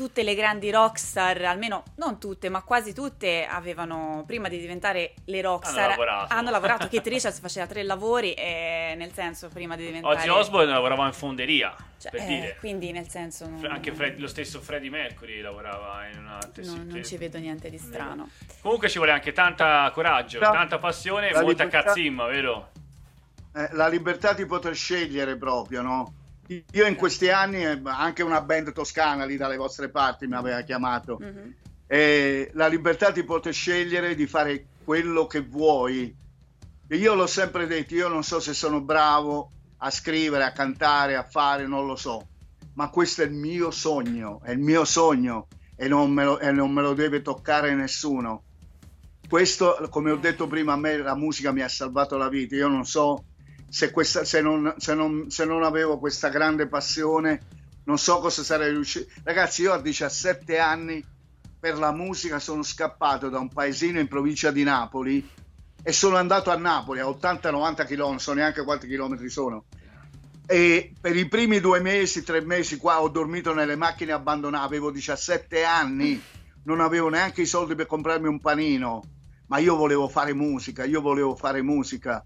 tutte le grandi rockstar, almeno non tutte, ma quasi tutte, avevano prima di diventare le rockstar, Hanno lavorato. hanno lavorato. Kate Richards faceva tre lavori, e, nel senso, prima di diventare... Ozzy Osbourne lavorava in fonderia, Cioè, per eh, dire. Quindi nel senso... non- Anche Fred- lo stesso Freddie Mercury lavorava in una non, tessile- non ci vedo niente di strano. Comunque ci vuole anche tanta coraggio, No. tanta passione e molta libertà- cazzimma, vero? eh, la libertà di poter scegliere proprio, no? Io in questi anni, eh, anche una band toscana lì dalle vostre parti mi aveva chiamato, Mhm. e la libertà di poter scegliere di fare quello che vuoi. E Io l'ho sempre detto, io non so se sono bravo a scrivere, a cantare, a fare, non lo so, ma questo è il mio sogno, è il mio sogno e non me lo, e non me lo deve toccare nessuno. Questo, come ho detto prima, a me la musica mi ha salvato la vita. Io non so se, questa, se, non, se, non, se non avevo questa grande passione, non so cosa sarei riuscito. Ragazzi, io a 17 anni per la musica sono scappato da un paesino in provincia di Napoli e sono andato a Napoli a 80-90 km, non so neanche quanti chilometri sono. E per i primi due mesi, tre mesi qua ho dormito nelle macchine abbandonate, avevo 17 anni, non avevo neanche i soldi per comprarmi un panino, ma io volevo fare musica, io volevo fare musica.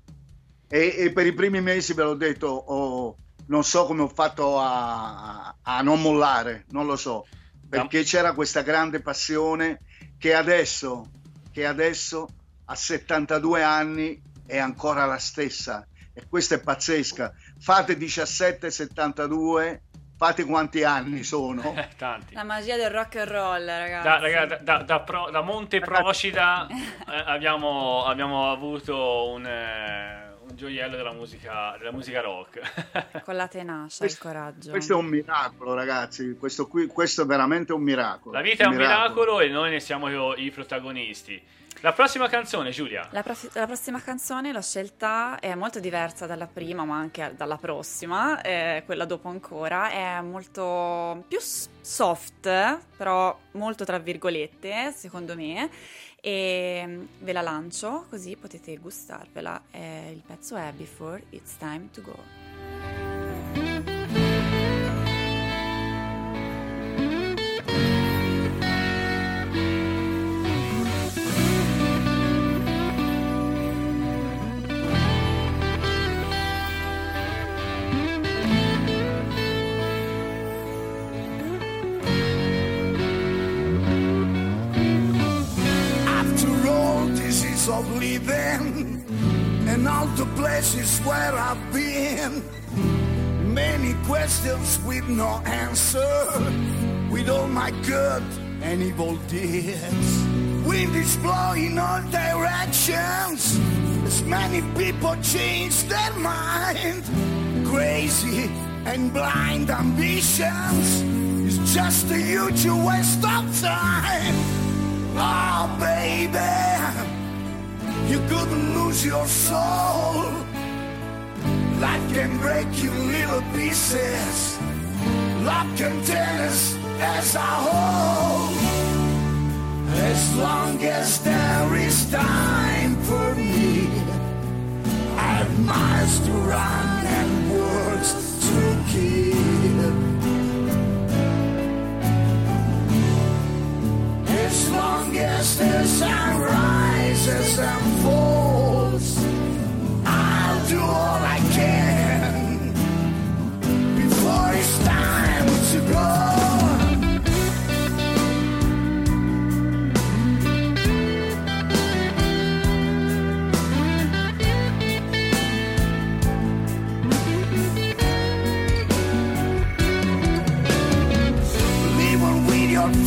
E, e per i primi mesi ve l'ho detto, ho- non so come ho fatto a, a non mollare, non lo so, perché c'era questa grande passione che adesso, che adesso a 72 anni è ancora la stessa e questa è pazzesca. Fate 17-72, fate quanti anni sono? Eh, tanti. La magia del rock and roll, ragazzi. Da, raga, da, da- da Pro- da Monte Procida eh, abbiamo, abbiamo avuto un, eh, un gioiello della musica, della musica rock. Con la tenacia, Questo- il coraggio. Questo è un miracolo, ragazzi. Questo, qui, questo è veramente un miracolo. La vita è un miracolo e noi ne siamo i protagonisti. La prossima canzone, Giulia. La, prof- la prossima canzone l'ho scelta, è molto diversa dalla prima, ma anche dalla prossima, eh, quella dopo ancora, è molto più soft, però molto tra virgolette, secondo me, e ve la lancio così potete gustarvela. Eh, il pezzo è Before It's Time to Go. Is of living and all the places where I've been, many questions with no answer, with all my good and evil deeds. Wind is blowing all directions, as many people change their mind. Crazy and blind ambitions is just a huge waste of time. Oh, baby, you couldn't lose your soul. Life can break you little pieces. Love can tear us as a whole. As long as there is time for me, I have miles to run and words to keep. As long as there's sun rises process unfolds, I'll do all I can before it's time to go.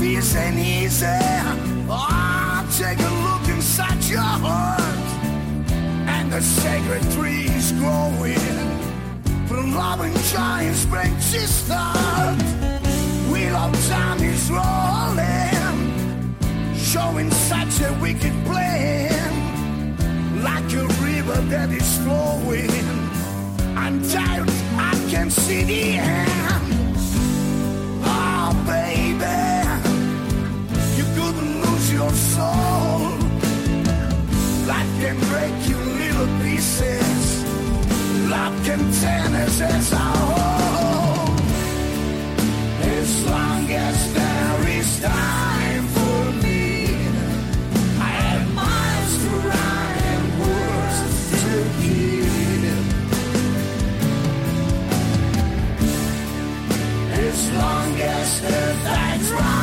fears and easy eh? The sacred trees growing from loving giants branches start. Wheel of time is rolling, showing such a wicked plan, like a river that is flowing. I'm tired, I can see the end. Pieces. Love can tear us as. Long as there is time for me, I have miles to run and words to give. As long as the tides rise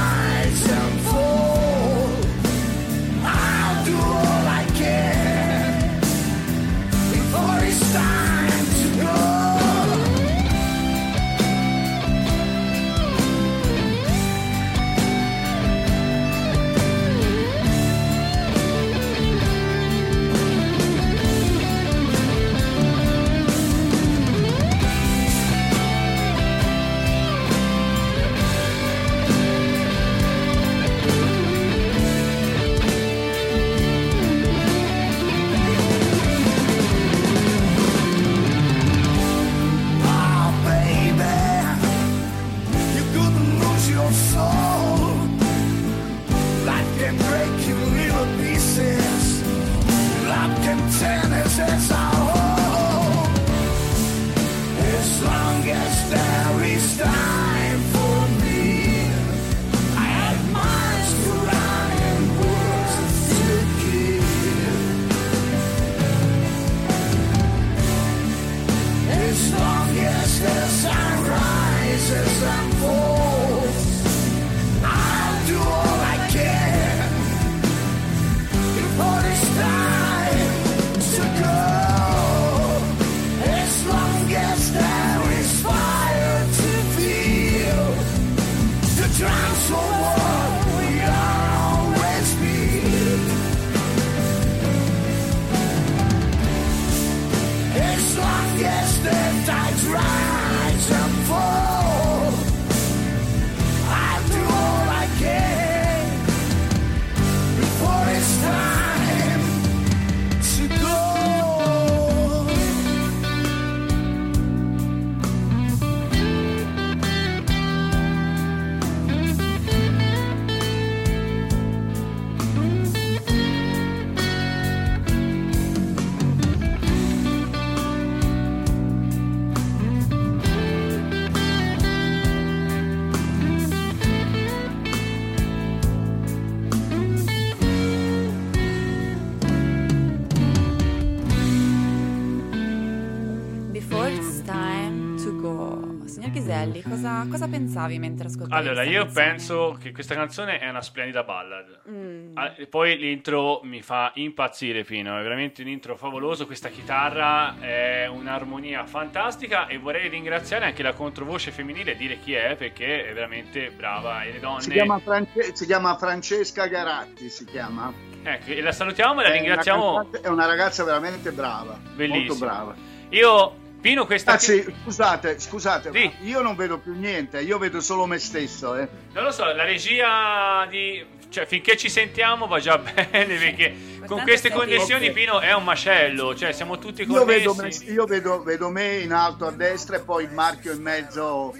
cosa, cosa pensavi mentre ascoltavi Allora, io canzone? penso che questa canzone è una splendida ballad. Mm. Ah, e poi l'intro mi fa impazzire Pino, è veramente un intro favoloso, questa chitarra è un'armonia fantastica e vorrei ringraziare anche la controvoce femminile e dire chi è perché è veramente brava e le donne... Si chiama, France- si chiama Francesca Garatti, si chiama. Ecco, e la salutiamo e la È una ringraziamo. cantante- È una ragazza veramente brava, Bellissima. molto brava. Io, Pino, questa... Anzi, scusate, scusate, Sì. ma io non vedo più niente, io vedo solo me stesso. Eh. Non lo so, la regia di... Cioè, finché ci sentiamo va già bene perché con queste connessioni Ok. Pino è un macello, cioè siamo tutti Io, vedo me, connessi. io vedo, vedo me in alto a destra e poi il marchio in mezzo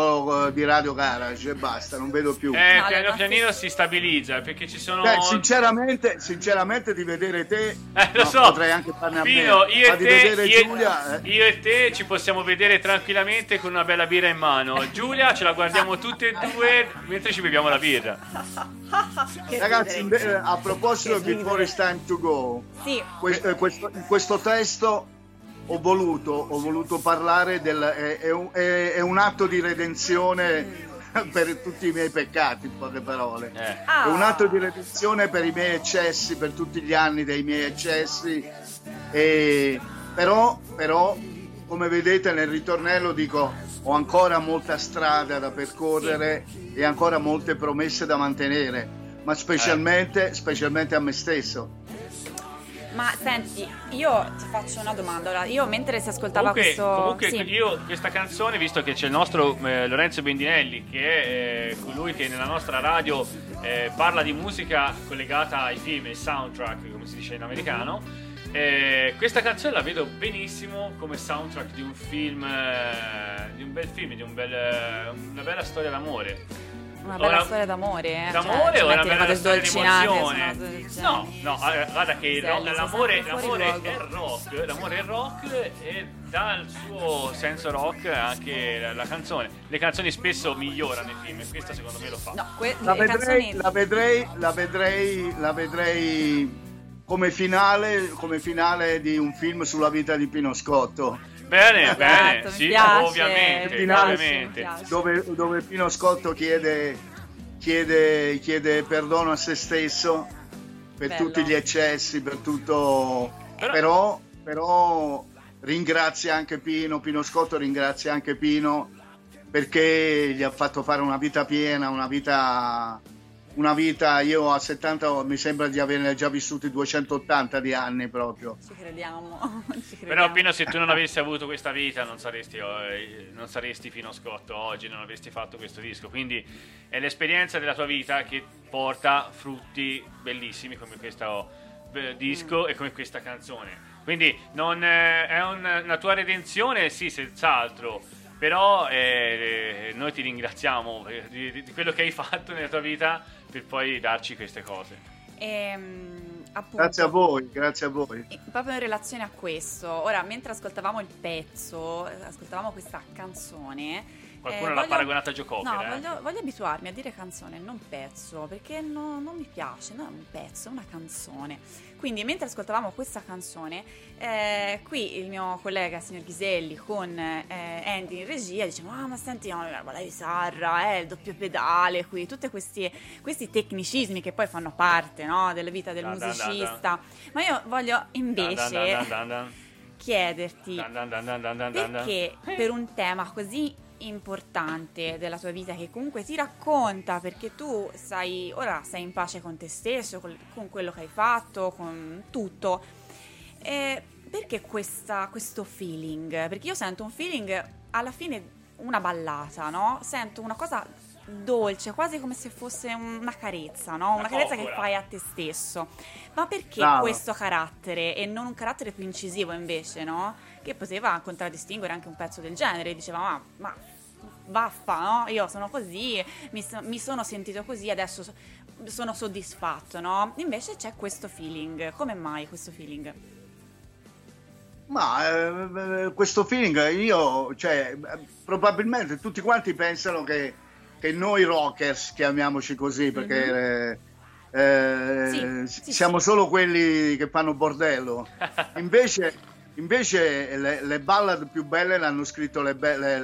eh, di Radio Garage e basta, non vedo più. Eh, No, piano pianino si stabilizza perché ci sono... Beh, sinceramente, sinceramente di vedere te Eh, lo no, so, potrei anche farne a Pino, meno, io ma e, te, io, Giulia eh. io e te ci possiamo vedere tranquillamente con una bella birra in mano. Giulia ce la guardiamo tutte e due mentre ci beviamo la birra. Ragazzi, eh, a proposito Che di. It's Time to Go, Sì, que- eh, questo, questo testo ho voluto, ho voluto parlare del... È, è un, è- è un atto di redenzione per tutti i miei peccati, in poche parole. Eh. Ah. È un atto di redenzione per i miei eccessi, per tutti gli anni dei miei eccessi. E, però, però, come vedete nel ritornello dico, ho ancora molta strada da percorrere e ancora molte promesse da mantenere, ma specialmente, specialmente a me stesso. Ma senti, io ti faccio una domanda. Allora, io mentre si ascoltava Comunque, questo. comunque sì. io questa canzone, visto che c'è il nostro eh, Lorenzo Bendinelli, che è eh, colui che nella nostra radio eh, parla di musica collegata ai film, ai soundtrack, come si dice in americano, eh, questa canzone la vedo benissimo come soundtrack di un film, eh, di un bel film, di un bel, eh, una bella storia d'amore. Una bella Ora- storia d'amore, eh. D'amore cioè, o una bella storia di emozione? No, no, eh, guarda che sei l'amore, l'amore è rock, l'amore è rock e dà il suo senso rock anche la, la canzone. Le canzoni spesso migliorano i film e questa secondo me lo fa. No, que- La vedrei, canzoni. la vedrei, la vedrei, la vedrei come finale, come finale di un film sulla vita di Pino Scotto. Bene, Esatto, bene, sì, piace, ovviamente, piace, ovviamente. dove, dove Pino Scotto chiede, chiede, chiede perdono a se stesso per Bello. tutti gli eccessi, per tutto. Però- Però, però ringrazia anche Pino, Pino Scotto ringrazia anche Pino perché gli ha fatto fare una vita piena, una vita. Una vita, io a 70 mi sembra di averne già vissuti 280 di anni proprio. Ci crediamo. Ci crediamo. Però Pino se tu non avessi avuto questa vita non saresti, eh, non saresti Pino Scotto oggi, non avresti fatto questo disco. Quindi è l'esperienza della tua vita che porta frutti bellissimi come questo eh, disco e come questa canzone. Quindi non, eh, è un- una tua redenzione, sì, senz'altro. Però eh, noi ti ringraziamo eh, di- di quello che hai fatto nella tua vita per poi darci queste cose. Ehm, appunto, Grazie a voi, grazie a voi. Proprio in relazione a questo, ora mentre ascoltavamo il pezzo, eh, ascoltavamo questa canzone. Qualcuno eh, l'ha voglio- paragonata a Cocker, No, eh? voglio, voglio abituarmi a dire canzone, non pezzo, perché no- non mi piace, non è un pezzo, è una canzone. Quindi mentre ascoltavamo questa canzone, eh, qui il mio collega, signor Ghiselli, con eh, Andy in regia, diceva, ah ma senti, no, la chitarra, eh, il doppio pedale qui, tutti questi, questi tecnicismi che poi fanno parte no, della vita del Dan, dan, dan, dan. musicista. Ma io voglio invece chiederti perché per un tema così importante della tua vita che comunque ti racconta perché tu sai ora sei in pace con te stesso col- con quello che hai fatto con tutto eh, perché questa- questo feeling perché io sento un feeling alla fine una ballata no? sento una cosa dolce quasi come se fosse una carezza no? una Una carezza che fai a te stesso ma perché Bravo. questo carattere e non un carattere più incisivo invece, no? Che poteva contraddistinguere anche un pezzo del genere. Diceva, ma, ma vaffa, no? Io sono così, mi, mi sono sentito così, adesso so- sono soddisfatto, no? Invece c'è questo feeling. Come mai questo feeling? Ma eh, questo feeling io, cioè, eh, probabilmente tutti quanti pensano che, che noi rockers, chiamiamoci così, perché eh, eh, Sì, sì, siamo sì. solo quelli che fanno bordello. Invece, invece le, le ballad più belle l'hanno scritto le, be- le-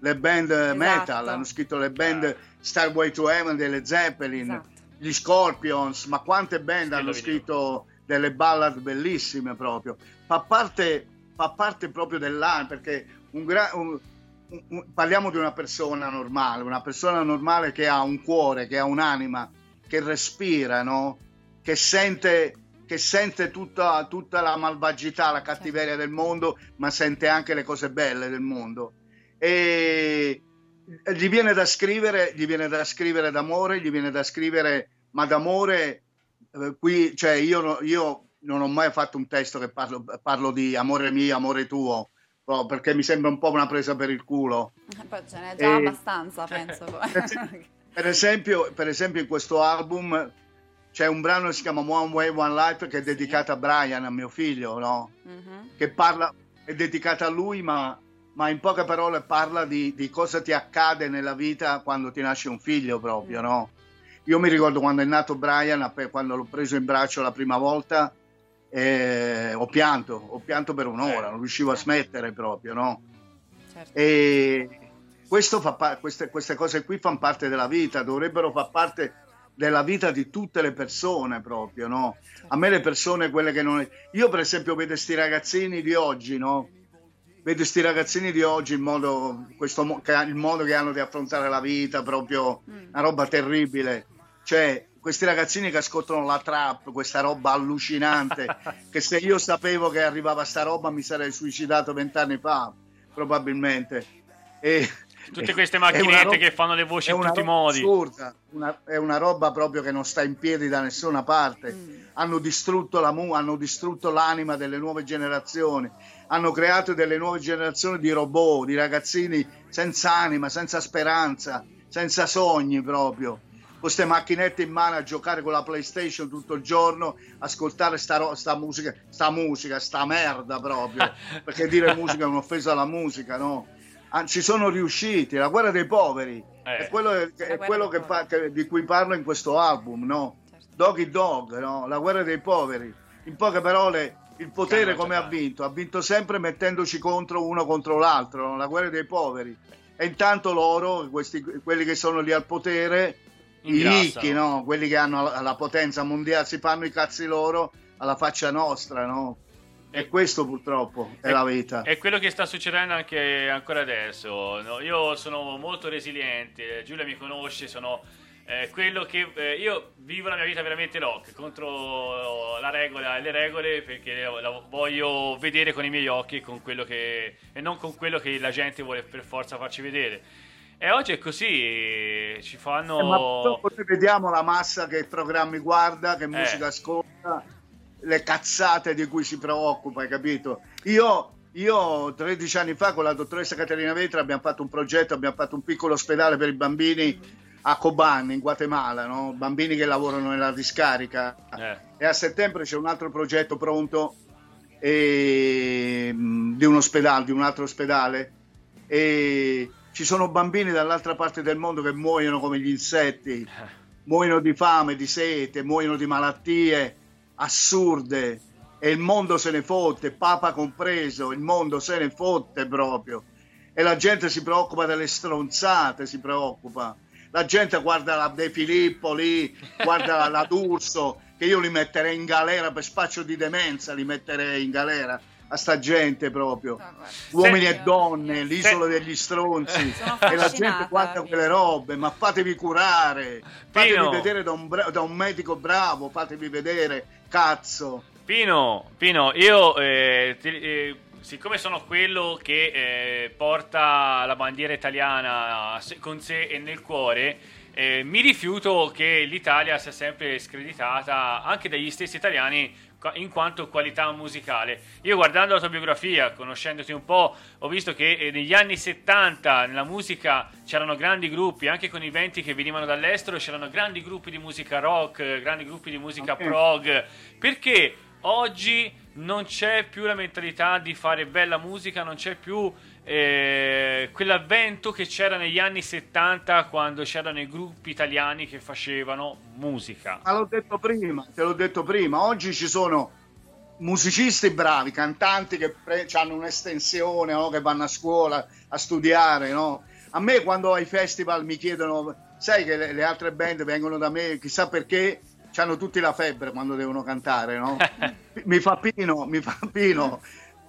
le- band metal, hanno scritto le band Ah. Starway to Heaven delle Zeppelin, Esatto. gli Scorpions, ma quante band hanno scritto delle ballad bellissime proprio. Fa parte, fa parte proprio dell'anima perché un gra- un- parliamo di una persona normale, una persona normale che ha un cuore, che ha un'anima, che respira, no? che sente, che sente tutta, tutta la malvagità, la cattiveria del mondo, ma sente anche le cose belle del mondo. E gli viene da scrivere, gli viene da scrivere d'amore, gli viene da scrivere, ma d'amore eh, qui, cioè io, io non ho mai fatto un testo che parlo, parlo di amore mio, amore tuo, perché mi sembra un po' una presa per il culo. Poi ce n'è già E- abbastanza, penso. Per esempio, per esempio in questo album c'è un brano che si chiama One Way, One Life che è dedicato a Brian, a mio figlio, no? Mhm. che parla, è dedicata a lui, ma, ma in poche parole parla di, di cosa ti accade nella vita quando ti nasce un figlio proprio, no? Io mi ricordo quando è nato Brian, quando l'ho preso in braccio la prima volta, eh, ho pianto, ho pianto per un'ora, Eh, non riuscivo a sì. smettere proprio, no? Certo. E questo fa pa- queste, queste cose qui fanno parte della vita, dovrebbero far parte della vita di tutte le persone proprio, no? A me le persone, quelle che non... Io per esempio vedo questi ragazzini di oggi, no? Vedo questi ragazzini di oggi, il modo, questo, il modo che hanno di affrontare la vita, proprio Mm. una roba terribile. Cioè, questi ragazzini che ascoltano la trap, questa roba allucinante, che se io sapevo che arrivava sta roba mi sarei suicidato vent'anni fa, probabilmente. E, Tutte queste macchinette roba- che fanno le voci in tutti i modi. assurda, una- è una roba proprio che non sta in piedi da nessuna parte. Mm. Hanno distrutto, la mu- hanno distrutto l'anima delle nuove generazioni, hanno creato delle nuove generazioni di robot, di ragazzini senza anima, senza speranza, senza sogni proprio. Con queste macchinette in mano a giocare con la PlayStation tutto il giorno, ascoltare sta, ro- sta musica, sta musica, sta merda proprio. Perché dire musica è un'offesa alla musica, no? Ah, Ci sono riusciti, la guerra dei poveri, Eh. è quello, è guerra quello che pa- che- di cui parlo in questo album, no? Certo. Doggy Dog, no? la guerra dei poveri. In poche parole, il potere come ha giocare. vinto? Ha vinto sempre mettendoci contro uno contro l'altro, no? la guerra dei poveri. E intanto loro, questi, quelli che sono lì al potere, i ricchi, no? quelli che hanno la, la potenza mondiale, si fanno i cazzi loro alla faccia nostra, no? E questo purtroppo è E- la vita. È quello che sta succedendo anche ancora adesso. no? Io sono molto resiliente, Giulia mi conosce, sono eh, quello che eh, io vivo la mia vita veramente rock contro la regola e le regole perché la voglio vedere con i miei occhi con quello che, e non con quello che la gente vuole per forza farci vedere. E oggi è così, ci fanno... Eh, vediamo la massa che programmi guarda, che Eh. musica ascolta, le cazzate di cui si preoccupa, hai capito? Io, io 13 anni fa con la dottoressa Caterina Vetra abbiamo fatto un progetto, abbiamo fatto un piccolo ospedale per i bambini a Coban in Guatemala, no? bambini che lavorano nella discarica. Eh. E a settembre c'è un altro progetto pronto e, mh, di un ospedale, di un altro ospedale. E ci sono bambini dall'altra parte del mondo che muoiono come gli insetti, muoiono di fame, di sete, muoiono di malattie assurde e il mondo se ne fotte, Papa compreso, il mondo se ne fotte proprio. E la gente si preoccupa delle stronzate, si preoccupa. La gente guarda la De Filippo lì, guarda la, D'Urso, che io li metterei in galera per spaccio di demenza, li metterei in galera a sta gente proprio. Ah. Uomini Senti- e donne, l'isola degli stronzi. E la gente guarda Pino. quelle robe, ma fatevi curare, fatevi Pino. vedere da un, bra- da un medico bravo, fatevi vedere, cazzo. Pino, Pino, io eh, ti- eh, siccome sono quello che eh, porta la bandiera italiana con sé e nel cuore, eh, mi rifiuto che l'Italia sia sempre screditata anche dagli stessi italiani in quanto qualità musicale. Io guardando la tua biografia, conoscendoti un po', ho visto che eh, negli anni 70 nella musica c'erano grandi gruppi, anche con i venti che venivano dall'estero, c'erano grandi gruppi di musica rock, grandi gruppi di musica Ok. prog. Perché oggi non c'è più la mentalità di fare bella musica, non c'è più eh, quell'avvento che c'era negli anni 70 quando c'erano i gruppi italiani che facevano musica. Ma l'ho detto prima, te l'ho detto prima, oggi ci sono musicisti bravi, cantanti che pre- hanno un'estensione, no? che vanno a scuola a studiare. No? A me quando ai festival mi chiedono, sai che le, le altre band vengono da me, chissà perché, hanno tutti la febbre quando devono cantare, no? mi fa Pino, mi fa Pino,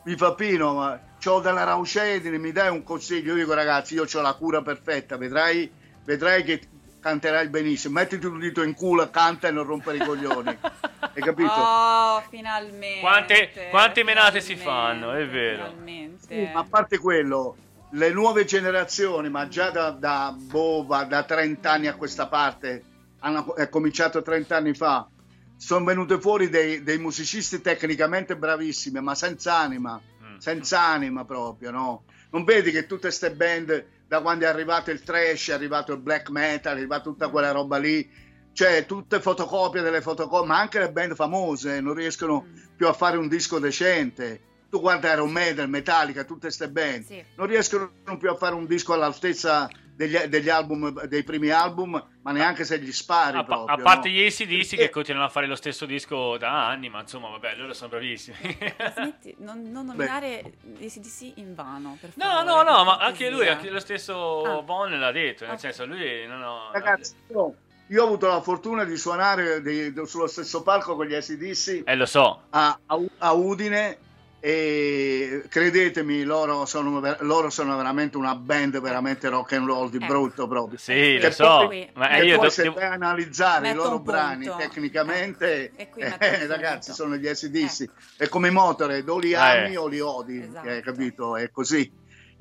mi fa Pino, ma c'ho della raucedine, mi dai un consiglio? Io dico ragazzi, io ho la cura perfetta, vedrai, vedrai che canterai benissimo, mettiti un dito in culo, canta e non rompere i coglioni. Hai capito? Oh, finalmente. Quante- quante menate si finalmente, fanno, è vero. Finalmente. Sì, ma a parte quello, le nuove generazioni, ma già da, da, boh, da 30 anni a questa parte, hanno è cominciato 30 anni fa, sono venute fuori dei, dei musicisti tecnicamente bravissimi, ma senza anima. Senza anima proprio, no? Non vedi che tutte queste band, da quando è arrivato il trash, è arrivato il black metal, è arrivata tutta quella roba lì, cioè tutte fotocopie delle fotocopie, ma anche le band famose non riescono Mm. più a fare un disco decente. Tu guarda Iron Maiden, Metallica, tutte queste band, Sì. non riescono più a fare un disco all'altezza degli, degli album, dei primi album, ma neanche se gli spari A, proprio. a parte no? gli ACDC Eh, che continuano a fare lo stesso disco da anni, ma insomma, vabbè, loro sono bravissimi. Smetti, non, non nominare ACDC in vano, per No, favore, no, no, ma per anche lui, anche lo stesso Ah. Bon l'ha detto, nel Ok. senso, lui non ho... Ragazzi, io, io ho avuto la fortuna di suonare di- sullo stesso palco con gli ACDC Eh, lo so. a, a- a Udine e credetemi loro sono, ver- loro sono veramente una band veramente rock and roll di Ecco. brutto proprio Sì, Che lo so. poi- Ma e io poi do- se devo- vai a analizzare i loro brani punto. tecnicamente Ecco. Eh, ragazzi sono gli ACDC Ecco. è come i Motorhead o li Eh. ami o li odi Esatto. eh, capito è così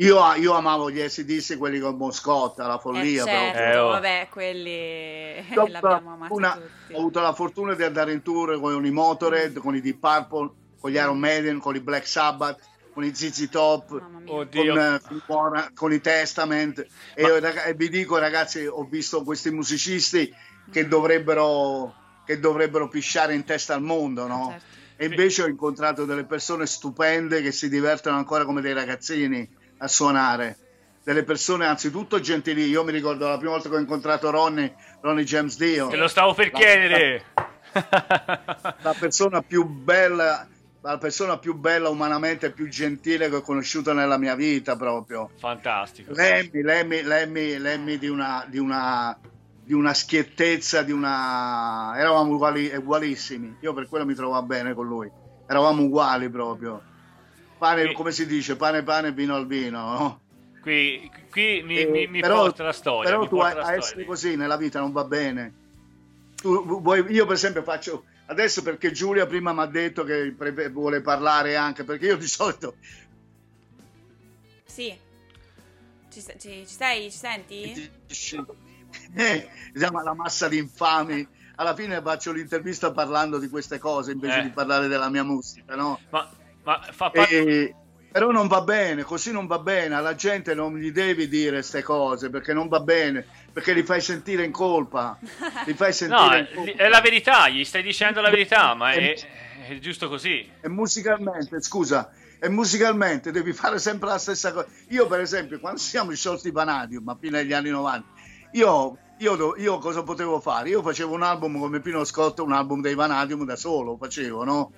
io, io amavo gli ACDC quelli con Moscotta la follia Eh, certo, proprio Eh, oh. vabbè, quelli Io l'abbiamo amati una- tutti. ho avuto la fortuna di andare in tour con i Motorhead, con i Deep Purple, con gli Iron Maiden, con i Black Sabbath, con i ZZ Top, con, eh, con- con i Testament. E, Ma- raga- e vi dico, ragazzi, ho visto questi musicisti che dovrebbero, che dovrebbero pisciare in testa al mondo, no? Certo. E invece ho incontrato delle persone stupende che si divertono ancora come dei ragazzini a suonare. Delle persone anzitutto gentili. Io mi ricordo la prima volta che ho incontrato Ronnie, Ronnie James Dio Te lo stavo per La- chiedere. la persona più bella la persona più bella umanamente e più gentile che ho conosciuto nella mia vita proprio Fantastico. Lemmy, Lemmy, Lemmy, Lemmy di una di una di una schiettezza di una eravamo uguali, ugualissimi io per quello mi trovavo bene con lui eravamo uguali proprio pane Sì. come si dice pane pane vino al vino no? Qui, qui mi, Eh, mi, però- porta la storia. Però tu a, storia essere così nella vita non va bene. Tu, vuoi- io per esempio faccio adesso perché Giulia prima mi ha detto che pre- vuole parlare anche perché io di solito Sì. Ci, ci- ci sei? Ci senti? eh, la massa di infami alla fine faccio l'intervista parlando di queste cose invece Eh. di parlare della mia musica no? Ma, ma fa parte... E- però non va bene, così non va bene, alla gente non gli devi dire queste cose perché non va bene, perché li fai sentire in colpa, li fai sentire No, in è, la verità, gli stai dicendo la verità, ma è, è giusto così. e musicalmente, scusa, e musicalmente devi fare sempre la stessa cosa. Io, per esempio, quando siamo sciolti Vanadium a fine degli anni 90, io, io, io cosa potevo fare? Io facevo un album come Pino Scott, un album dei Vanadium da solo, facevo, no?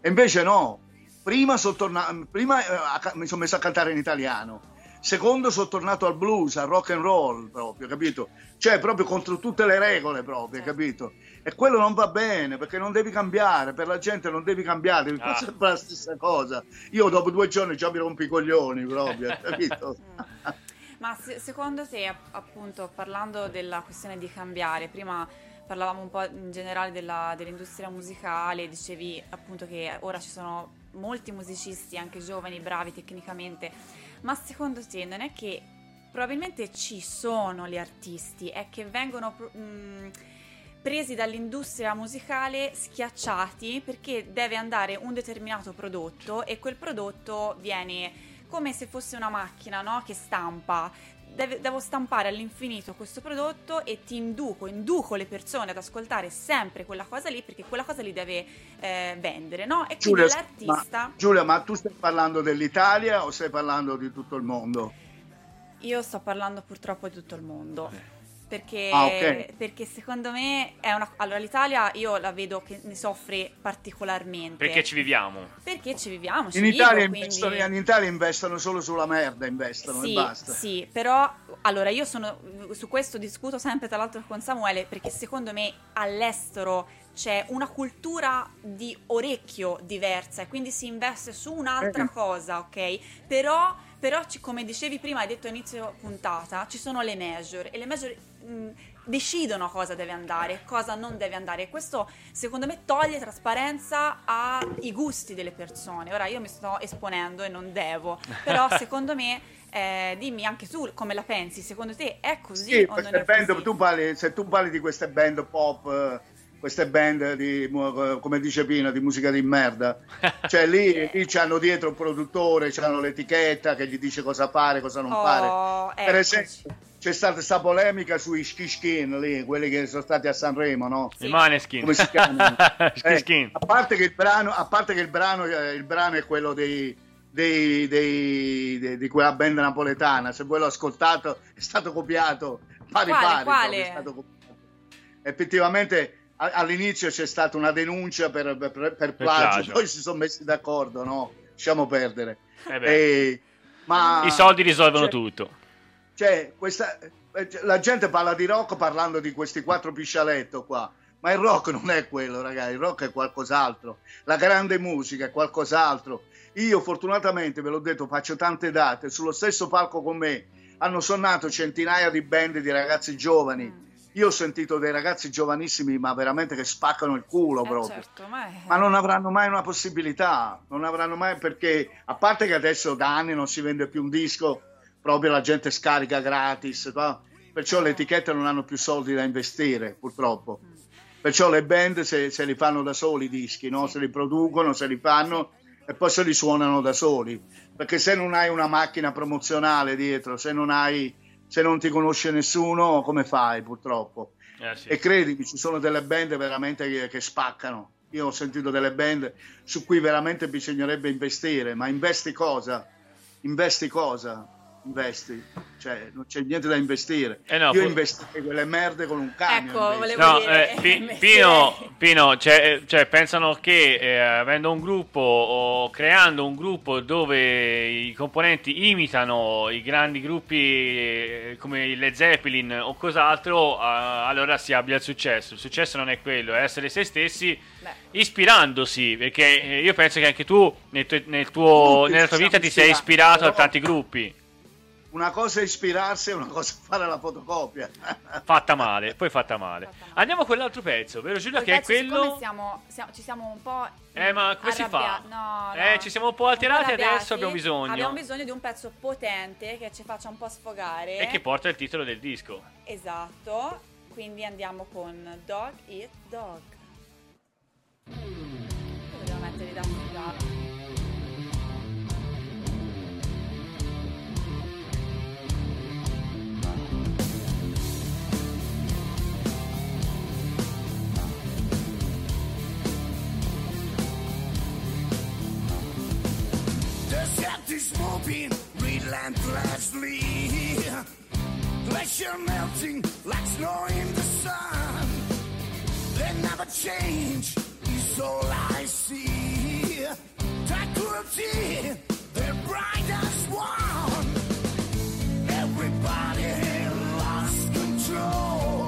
E invece no, prima, sono torna- prima eh, mi sono messo a cantare in italiano, secondo sono tornato al blues, al rock and roll proprio, capito? Cioè proprio contro tutte le regole proprio, capito? E quello non va bene perché non devi cambiare, per la gente non devi cambiare, devi Ah. sempre la stessa cosa. Io dopo due giorni già mi rompo i coglioni proprio, capito? Mm. Ma se- secondo te, app- appunto, parlando della questione di cambiare, prima parlavamo un po' in generale della- dell'industria musicale, dicevi appunto che ora ci sono molti musicisti, anche giovani, bravi tecnicamente, ma secondo te non è che probabilmente ci sono gli artisti, è che vengono... mh, presi dall'industria musicale schiacciati perché deve andare un determinato prodotto e quel prodotto viene come se fosse una macchina no? che stampa. Deve- devo stampare all'infinito questo prodotto e ti induco, induco le persone ad ascoltare sempre quella cosa lì perché quella cosa li deve eh, vendere, no? E quindi Giulia, l'artista... ma, Giulia, ma tu stai parlando dell'Italia o stai parlando di tutto il mondo? Io sto parlando purtroppo di tutto il mondo. Perché, Ah, ok. perché secondo me è una. Allora, l'Italia io la vedo che ne soffre particolarmente. Perché ci viviamo. Perché ci viviamo, ci In vivo, Italia, quindi- investono, in Italia investono solo sulla merda, investono sì, e basta. Sì, però allora io sono su questo discuto sempre tra l'altro con Samuele perché secondo me all'estero c'è una cultura di orecchio diversa e quindi si investe su un'altra Eh. cosa, ok? Però, però ci- come dicevi prima, hai detto a inizio puntata, ci sono le major e le major mh, decidono cosa deve andare, cosa non deve andare e questo secondo me toglie trasparenza ai gusti delle persone. Ora io mi sto esponendo e non devo, però secondo me eh, dimmi anche tu come la pensi, secondo te è così Sì, o non è band, così? tu parli, se tu parli di queste band pop, eh, queste band di, mu- come dice Pino, di musica di merda, cioè lì, lì c'hanno dietro un produttore, c'hanno l'etichetta che gli dice cosa fare, cosa non Oh, fare. Per eccoci. esempio, c'è stata questa polemica sui Skiskin lì, quelli che sono stati a Sanremo, no? Sì. I Maneskin. Come si chiamano? Skin Eh, skin. a parte che il brano, a parte che il brano, eh, il brano è quello dei, dei- dei- dei- di quella band napoletana. Se voi l'ho ascoltato, è stato copiato pari Quale, pari. quale? proprio, è stato copiato. Effettivamente all'inizio c'è stata una denuncia per, per- per plagio, plagio. poi si sono messi d'accordo, no? Lasciamo perdere. Eh E- ma I soldi risolvono cioè, tutto. cioè, questa, eh, la gente parla di rock parlando di questi quattro piscialetto qua, ma il rock non è quello, ragazzi, il rock è qualcos'altro, la grande musica è qualcos'altro. Io fortunatamente, ve l'ho detto, faccio tante date, sullo stesso palco con me hanno suonato centinaia di band di ragazzi giovani. Mm. Io ho sentito dei ragazzi giovanissimi, ma veramente che spaccano il culo Eh, proprio. certo, ma, è- Ma non avranno mai una possibilità, non avranno mai perché, a parte che adesso da anni non si vende più un disco, proprio la gente scarica gratis, no? perciò le etichette non hanno più soldi da investire, purtroppo. Perciò le band se, se li fanno da soli i dischi, no? se li producono, se li fanno e poi se li suonano da soli. Perché se non hai una macchina promozionale dietro, se non, hai, se non ti conosce nessuno, come fai purtroppo? Eh, sì. E credimi, ci sono delle band veramente che, che spaccano. Io ho sentito delle band su cui veramente bisognerebbe investire, ma investi cosa? Investi cosa? Investi, cioè non c'è niente da investire. Eh no, Io fu- investirei quelle merde con un camion. Ecco, volevo- No, dire, eh, mestiere. Pino, Pino, cioè, eh, cioè, pensano che eh, avendo un gruppo o creando un gruppo dove i componenti imitano i grandi gruppi eh, come i Led Zeppelin o cos'altro, eh, allora si abbia il successo. Il successo non è quello, è essere se stessi Beh. ispirandosi, perché eh, io penso che anche tu nel tuo- nel tuo- nella tua vita ti sei ispirato a tanti gruppi. Una cosa è ispirarsi e una cosa è fare la fotocopia. Fatta male, poi fatta male. Fatta male. Andiamo a quell'altro pezzo, vero Giulia? Quel Che è pezzo, siccome quello... Siamo, siamo- ci siamo un po'. Eh, ma come si fa? No, no. Eh, ci siamo un po' alterati, arrabbiati. adesso abbiamo bisogno. Abbiamo bisogno di un pezzo potente che ci faccia un po' sfogare. E che porta il titolo del disco. Esatto. Quindi andiamo con Dog Eat Dog. Devo mettere da- The set is moving relentlessly. Glacier melting like snow in the sun. They never change, is all I see. Tranquility, their bright as one. Everybody lost control.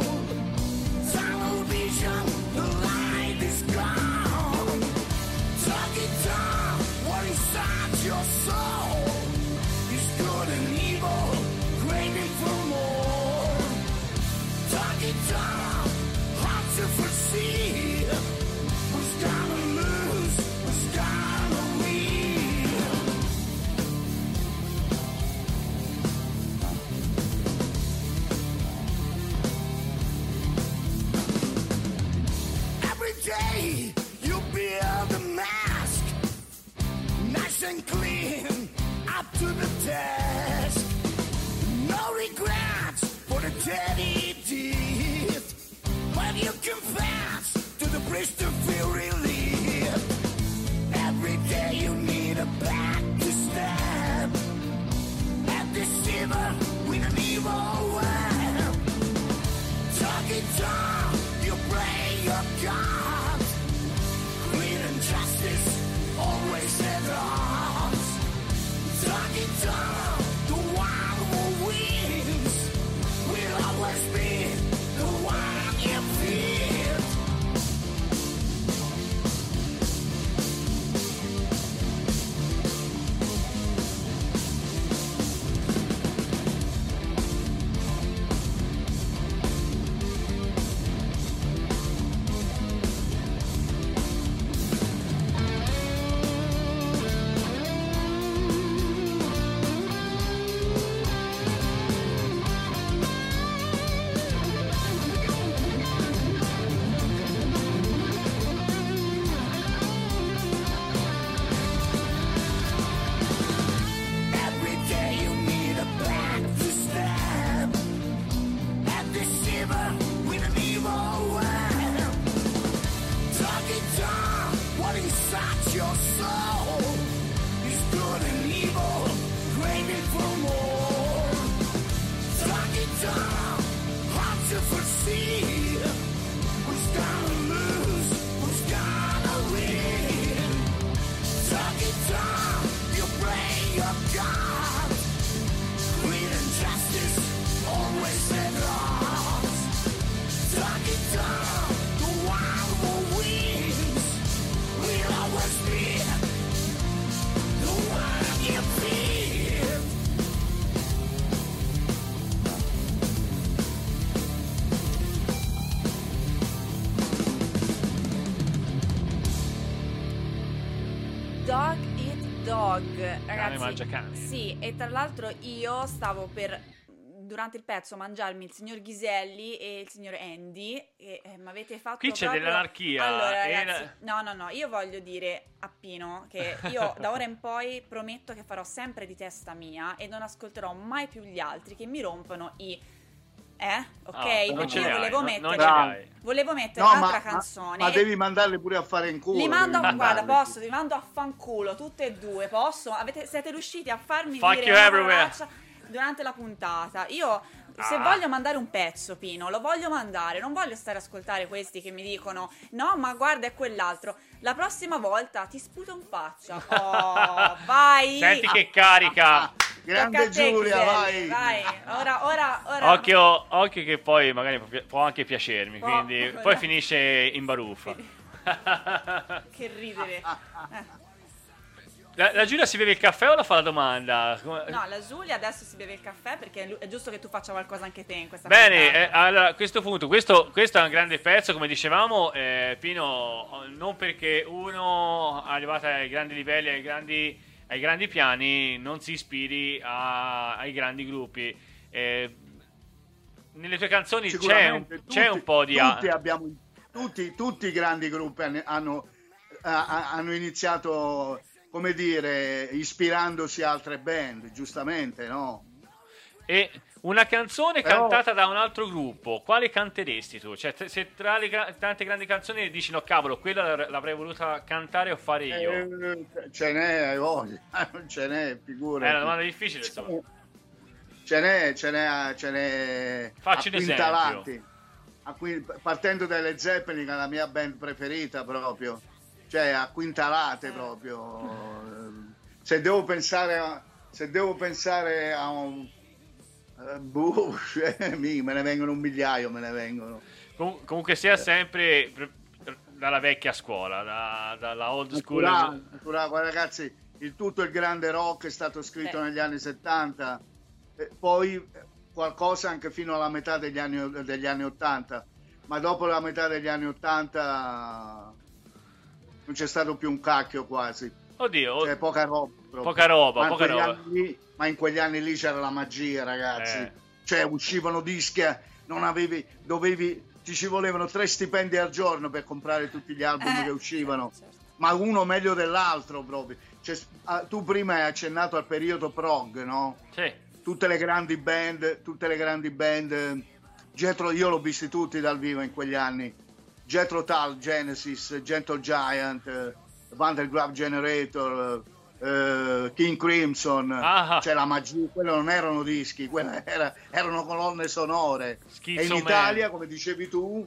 Tunnel vision, the light is gone. Soul and clean, up to the task. No regrets for the dirty deed. When you confess to the priest to Sì, e tra l'altro io stavo per durante il pezzo mangiarmi il signor Ghiselli e il signor Andy e eh, mi avete fatto Qui c'è proprio- dell'anarchia, Allora, e ragazzi, la- no, no, no, io voglio dire a Pino che io da ora in poi prometto che farò sempre di testa mia e non ascolterò mai più gli altri che mi rompono i eh? Ok? Ah, Perché io hai, volevo no- mettere non hai. Volevo mettere No, un'altra ma, ma- canzone. ma devi mandarli pure a fare in culo. Li mando, guarda, posso, li mando a fanculo, tutte e due, posso? Avete, siete riusciti a farmi Fuck dire you una everywhere. parolaccia durante la puntata. Io, se Ah. voglio mandare un pezzo, Pino, lo voglio mandare, non voglio stare a ascoltare questi che mi dicono no, ma guarda è quell'altro. La prossima volta ti sputo in faccia. Oh, vai! Senti che carica. Grande te, Giulia, Ghiselli, vai. Ora, ora, ora. Occhio, occhio che poi magari può, anche piacermi, Può, quindi può. poi finisce in baruffa. Che ridere. La, la Giulia si beve il caffè o la fa la domanda? Come- No, la Giulia adesso si beve il caffè perché è giusto che tu faccia qualcosa anche te in questa Bene, eh, allora, a questo punto, questo, questo è un grande pezzo, come dicevamo, eh, Pino, non perché uno è arrivato ai grandi livelli, ai grandi, ai grandi piani, non si ispiri a- ai grandi gruppi. Eh, nelle tue canzoni c'è un, Sicuramente c'è tutti- un po' di... Tutti, abbiamo, tutti, tutti i grandi gruppi hanno, ha- hanno iniziato, come dire, ispirandosi a altre band, giustamente, no? E una canzone Però- cantata da un altro gruppo, quale canteresti tu? Cioè, se tra le gra- tante grandi canzoni dici no, cavolo, quella l'avrei voluta cantare o fare io. Eh, ce n'è, hai voglia, non ce n'è, figura. È una domanda difficile, insomma. Ce n'è, ce n'è, ce n'è Facci un a esempio. qui- partendo dalle Zeppelin, la mia band preferita proprio, cioè a quintalate proprio. Se devo pensare a, se devo pensare a un... boh, cioè, mi- me ne vengono un migliaio, me ne vengono. Com- comunque sia sempre pre- dalla vecchia scuola, da- dalla old school. Naturale, naturale. Guarda, ragazzi, il tutto il grande rock è stato scritto Beh. negli anni 70, eh, poi eh, qualcosa anche fino alla metà degli anni, degli anni 80, ma dopo la metà degli anni 80 non c'è stato più un cacchio quasi, Oddio, cioè poca roba. proprio. poca roba, ma, in poca quegli roba. anni lì- ma in quegli anni lì c'era la magia, ragazzi. Eh. Cioè uscivano dischi, eh, non avevi, dovevi, ti ci volevano tre stipendi al giorno per comprare tutti gli album Eh, che uscivano certo, certo. ma uno meglio dell'altro proprio. Cioè, ah, tu prima hai accennato al periodo prog, no? Sì. Tutte le grandi band, tutte le grandi band. eh, Jethro, io l'ho visti tutti dal vivo in quegli anni. Jethro Tull, Genesis, Gentle Giant, Vandergraaf Generator, eh, King Crimson. Ah. Cioè la magia, quelli non erano dischi, era- erano colonne sonore. Schizzo e in Man. Italia, come dicevi tu,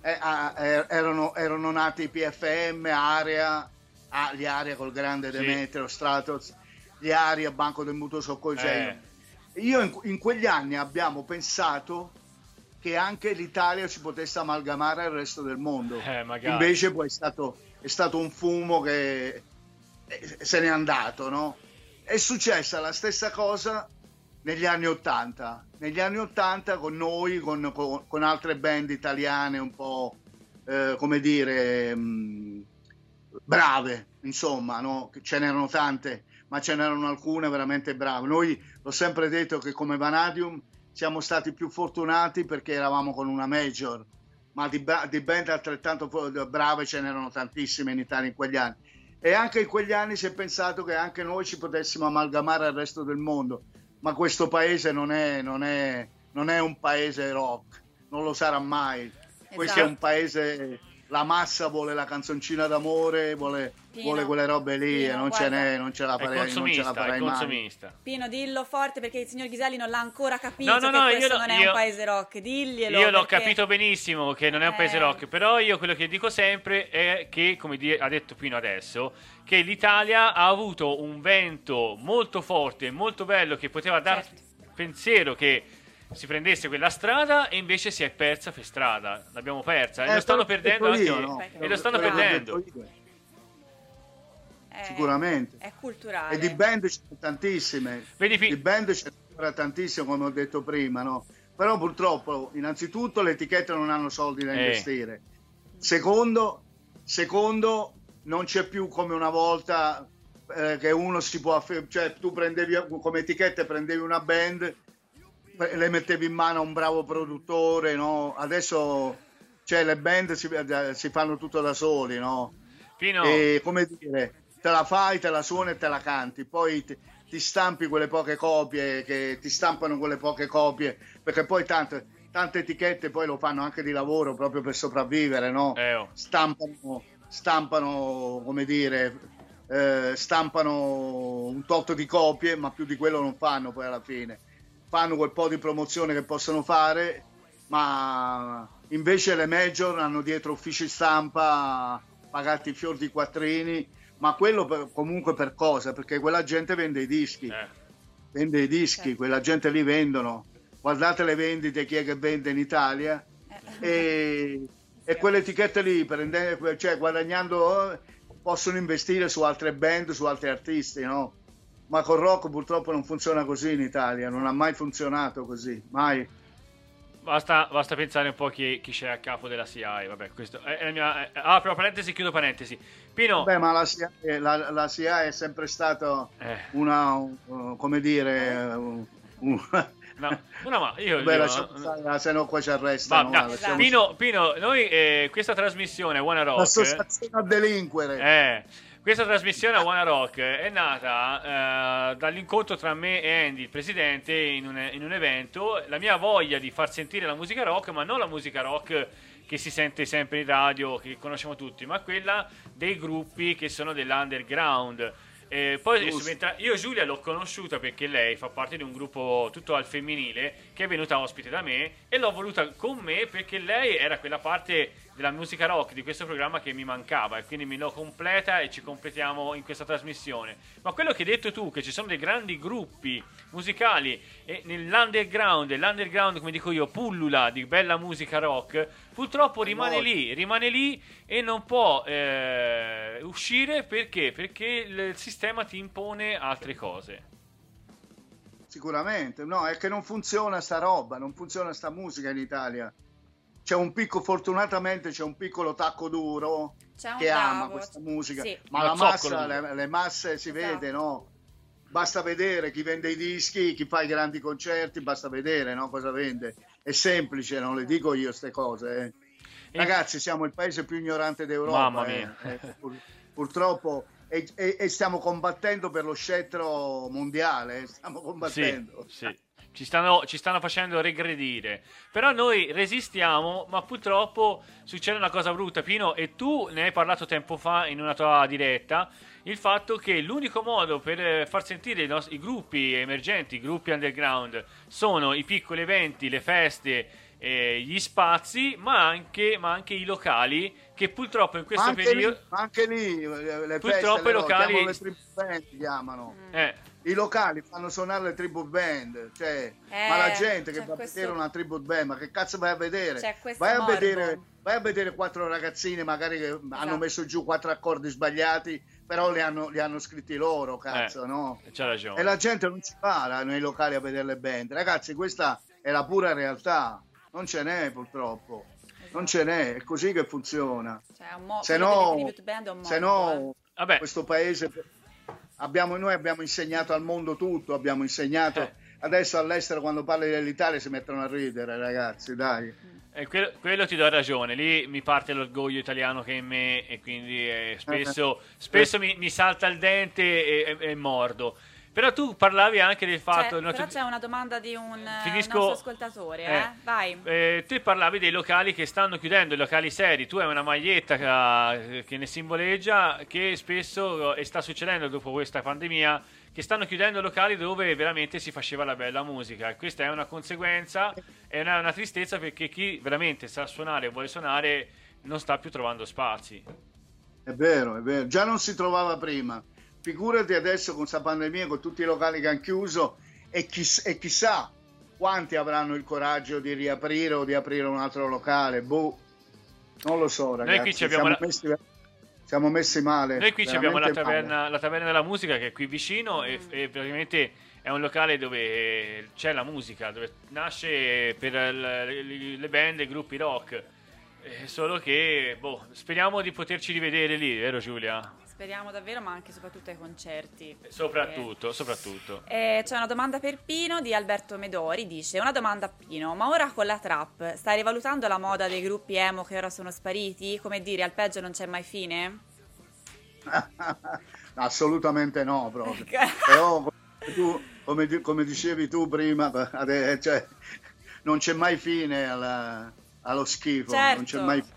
eh, eh, erano, erano nati i PFM, Area, ah, gli Area col grande Sì. Demetrio, Stratos, gli Area, Banco del Mutuo Soccorso. Eh. Io in, in quegli anni abbiamo pensato che anche l'Italia si potesse amalgamare al resto del mondo. Eh. Invece poi è stato, è stato un fumo che eh, se n'è andato, no? È successa la stessa cosa negli anni Ottanta. Negli anni Ottanta con noi, con, con- con altre band italiane un po', eh, come dire, mh, brave, insomma, no? Ce n'erano tante, ma ce n'erano alcune veramente brave. Noi l'ho sempre detto che come Vanadium siamo stati più fortunati perché eravamo con una major, ma di, di band altrettanto brave ce n'erano tantissime in Italia in quegli anni. E anche in quegli anni si è pensato che anche noi ci potessimo amalgamare al resto del mondo, ma questo paese non è, non è- non è un paese rock, non lo sarà mai. Questo è Esatto. un paese, la massa vuole la canzoncina d'amore, vuole, Pino, vuole quelle robe lì Pino, e non ce, guarda. n'è, non ce la È farei, non ce la farai mai. Pino, dillo forte perché il signor Ghiselli non l'ha ancora capito No, no, che no, questo non è io- un paese rock. Diglielo. Io l'ho perché- capito benissimo che non è un paese Eh. rock, però io quello che dico sempre è che, come di- ha detto Pino adesso, che l'Italia ha avuto un vento molto forte e molto bello che poteva dar Certo. pensiero che si prendesse quella strada e invece si è persa per strada. L'abbiamo persa e Eh, lo stanno perdendo detto io, anche no? e lo stanno perdendo. È- Sicuramente. È culturale. E di band ce ne tantissime. Vedi, Pi- Di band ce ne ancora tantissime, come ho detto prima, no? Però purtroppo, innanzitutto, le etichette non hanno soldi da Eh. investire. Secondo, secondo, non c'è più come una volta eh, che uno si può aff- cioè tu prendevi come etichette prendevi una band le mettevi in mano a un bravo produttore no? adesso cioè, le band si, eh, si fanno tutto da soli no? Pino, e come dire te la fai te la suoni e te la canti poi ti, ti stampi quelle poche copie che ti stampano quelle poche copie perché poi tante, tante etichette poi lo fanno anche di lavoro proprio per sopravvivere no? eh, oh. stampano, stampano, come dire, eh, stampano un tot di copie, ma più di quello non fanno poi alla fine. Fanno quel po' di promozione che possono fare, ma invece le major hanno dietro uffici stampa pagati fior di quattrini, ma quello per- comunque per cosa? Perché quella gente vende i dischi, Eh. vende i dischi, Certo. quella gente li vendono. Guardate le vendite, chi è che vende in Italia, Eh. e, e quelle etichette lì, prende- cioè guadagnando, eh, possono investire su altre band, su altri artisti, no? Ma con rock purtroppo non funziona così in Italia, non ha mai funzionato così, mai. Basta, basta pensare un po' chi, chi c'è a capo della CIA. Vabbè, questo è, la mia. apro parentesi, chiudo parentesi. Pino, Beh, ma la CIA, la, la CIA è sempre stata Eh. una, uh, come dire, uh, un- no, no, ma io. Beh, io- lasciamo stare, se no qua ci arrestano. Va, no, lasciamo Pino, Pino, noi eh, questa trasmissione Wanna Rock. L'associazione a delinquere. Eh, questa trasmissione a Wanna Rock è nata eh, dall'incontro tra me e Andy, il presidente, in un, in un evento. La mia voglia di far sentire la musica rock, ma non la musica rock che si sente sempre in radio, che conosciamo tutti, ma quella dei gruppi che sono dell'underground. Eh, poi io Giulia l'ho conosciuta perché lei fa parte di un gruppo tutto al femminile che è venuta ospite da me e l'ho voluta con me perché lei era quella parte della musica rock di questo programma che mi mancava e quindi me lo completa e ci completiamo in questa trasmissione. Ma quello che hai detto tu, che ci sono dei grandi gruppi musicali e nell'underground, e l'underground come dico io, pullula di bella musica rock, purtroppo rimane lì, rimane lì e non può eh, uscire perché? Perché il sistema ti impone altre cose. Sicuramente, no, è che non funziona sta roba, non funziona sta musica in Italia. C'è un piccolo, fortunatamente c'è un piccolo tacco duro che ama questa musica, Sì. ma la massa, le, le masse si Esatto. vede, no? Basta vedere chi vende i dischi, chi fa i grandi concerti, basta vedere no? cosa vende. È semplice, non le dico io queste cose. eh. E- Ragazzi, siamo il paese più ignorante d'Europa. Mamma eh. mia. Eh, pur- purtroppo, e, e- e stiamo combattendo per lo scettro mondiale. eh, Stiamo Sì, combattendo. sì. Ci stanno, ci stanno facendo regredire. Però noi resistiamo, ma purtroppo succede una cosa brutta. Pino, e tu ne hai parlato tempo fa in una tua diretta. Il fatto che l'unico modo per eh, far sentire i, nostri, i gruppi emergenti, i gruppi underground, sono i piccoli eventi, le feste, eh, gli spazi, ma anche, ma anche i locali. Che purtroppo in questo anche, periodo. lì, ma anche lì le Purtroppo feste, i le- locali- chiamano le tribute band, chiamano. Eh, I locali fanno suonare le tribute band, cioè, Eh, ma la gente che va a questo- vedere una tribute band, ma che cazzo vai a vedere? Vai a vedere, vai a vedere quattro ragazzine magari che hanno messo giù quattro accordi sbagliati, però li hanno, li hanno scritti loro, cazzo, Eh, no? E la gente non va là nei locali a vedere le band. Ragazzi, questa è la pura realtà. Non ce n'è purtroppo. Non ce n'è, è così che funziona. Cioè, mo- Se no, tribute band è un se no eh. Vabbè, questo paese abbiamo, noi abbiamo insegnato al mondo tutto, abbiamo insegnato Eh. adesso all'estero quando parli dell'Italia si mettono a ridere, ragazzi, dai. Eh, quello, quello ti do ragione, lì mi parte l'orgoglio italiano che è in me e quindi eh, spesso, spesso mi, mi salta il dente e, e- e mordo. Però tu parlavi anche del fatto... Cioè, no, però tu- c'è una domanda di un eh, Finisco- nostro ascoltatore, eh? Eh, Vai. eh, tu parlavi dei locali che stanno chiudendo, i locali seri. Tu hai una maglietta che, che ne simboleggia che spesso, eh, e sta succedendo dopo questa pandemia, che stanno chiudendo locali dove veramente si faceva la bella musica. E questa è una conseguenza, è una, una tristezza perché chi veramente sa suonare e vuole suonare non sta più trovando spazi. È vero, è vero. Già non si trovava prima. Figurati adesso con questa pandemia, con tutti i locali che hanno chiuso e, chiss- e chissà quanti avranno il coraggio di riaprire o di aprire un altro locale. Boh, non lo so, ragazzi. qui ci abbiamo siamo, la- messi, siamo messi male. Noi qui ci abbiamo la taverna, la taverna della musica che è qui vicino e, e praticamente è un locale dove c'è la musica, dove nasce per le band e i gruppi rock. Eh, solo che, boh, speriamo di poterci rivedere lì, vero Giulia? Speriamo davvero, ma anche e soprattutto ai concerti. Soprattutto, soprattutto. Eh, c'è una domanda per Pino di Alberto Medori, dice una domanda a Pino, ma ora con la trap stai rivalutando la moda dei gruppi emo che ora sono spariti? Come dire, al peggio non c'è mai fine? Assolutamente no, proprio. Però come, tu, come, come dicevi tu prima, cioè, non c'è mai fine alla- allo schifo, non c'è Certo. mai fine.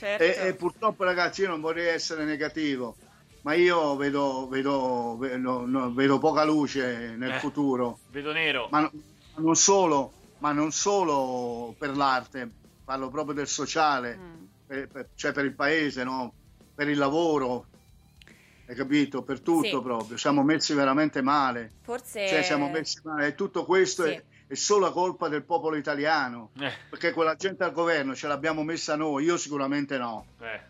Certo. E, e purtroppo ragazzi io non vorrei essere negativo, ma io vedo, vedo, vedo, no, vedo poca luce nel Eh. futuro. Vedo nero. Ma, no- ma non solo, ma non solo per l'arte, parlo proprio del sociale, Mm. per- per- cioè per il paese, no? per il lavoro, hai capito? Per tutto Sì. proprio, siamo messi veramente male, Forse... cioè siamo messi male e tutto questo Sì. è, è solo colpa del popolo italiano, Eh, perché quella gente al governo ce l'abbiamo messa noi, io sicuramente no, eh.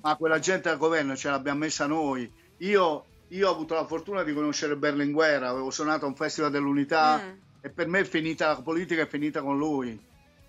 ma quella gente al governo ce l'abbiamo messa noi. Io, io ho avuto la fortuna di conoscere Berlinguer, avevo suonato a un festival dell'unità Mm. e per me è finita la politica, è finita con lui.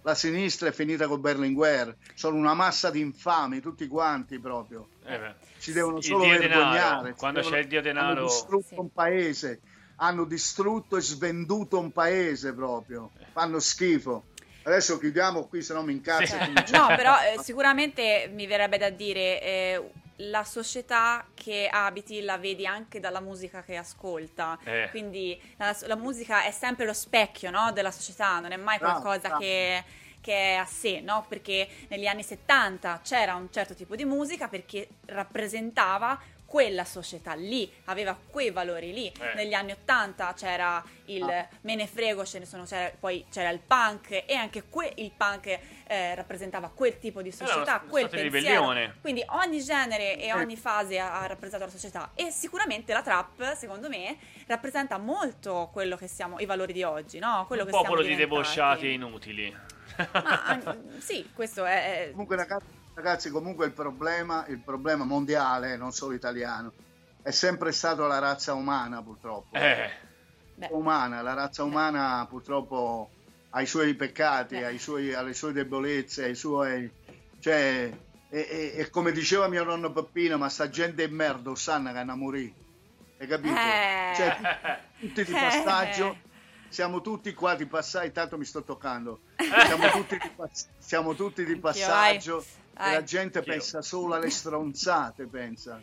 La sinistra è finita con Berlinguer. Sono una massa di infami, tutti quanti proprio. eh beh. Si devono solo vergognare. denaro, quando devono- c'è il dio Hanno denaro... distrutto Sì. un paese, hanno distrutto e svenduto un paese proprio. Fanno schifo. Adesso chiudiamo qui, se no mi incazzo. No, però eh, sicuramente mi verrebbe da dire eh, la società che abiti la vedi anche dalla musica che ascolta. Eh. Quindi la, la musica è sempre lo specchio no, della società, non è mai Bravo, qualcosa bravo. che, che è a sé, no? Perché negli anni 70 c'era un certo tipo di musica perché rappresentava quella società lì, aveva quei valori lì. Eh. Negli anni 80 c'era il Ah. me ne frego, ce ne sono, c'era- poi c'era il punk e anche que- il punk eh, rappresentava quel tipo di una società, st- quel pensiero. ribellione. Quindi ogni genere e ogni fase ha, ha rappresentato la società e sicuramente la trap, secondo me, rappresenta molto quello che siamo, i valori di oggi, no? Quello Un che siamo popolo di diventati. debosciati e inutili. Ma sì, questo è... è- Comunque, ragazzi, ragazzi, comunque il problema, il problema mondiale, non solo italiano, è sempre stato la razza umana, purtroppo. Eh, umana, la razza umana purtroppo ha i suoi peccati, Eh. ha i suoi- ha le sue debolezze, ha i suoi... Cioè, e, e- e come diceva mio nonno Peppino, ma sta gente in merda, sanno che hanno morì. Hai capito? Eh. Cioè, tutti di Eh. passaggio, siamo tutti qua di passaggio, intanto mi sto toccando, siamo tutti di, pass- siamo tutti di Anch'io, passaggio vai. E la Vai. gente Anch'io. pensa solo alle stronzate, pensa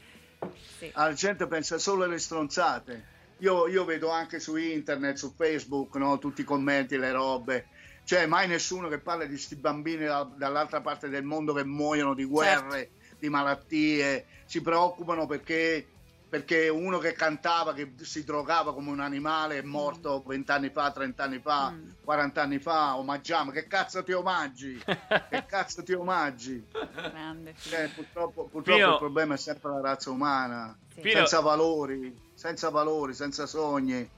sì. la gente pensa solo alle stronzate. Io, io vedo anche su internet, su Facebook, no, tutti i commenti, le robe. Cioè, mai nessuno che parla di sti bambini da- dall'altra parte del mondo che muoiono di guerre, di malattie. Si preoccupano perché, perché uno che cantava, che si drogava come un animale, è morto vent'anni fa, trent'anni fa, Mm. 40 anni fa. Omaggiamo. Che cazzo ti omaggi? che cazzo ti omaggi? Grande. sì. Cioè, purtroppo, purtroppo Pino- il problema è sempre la razza umana, Sì. Pino- senza valori, senza valori, senza sogni.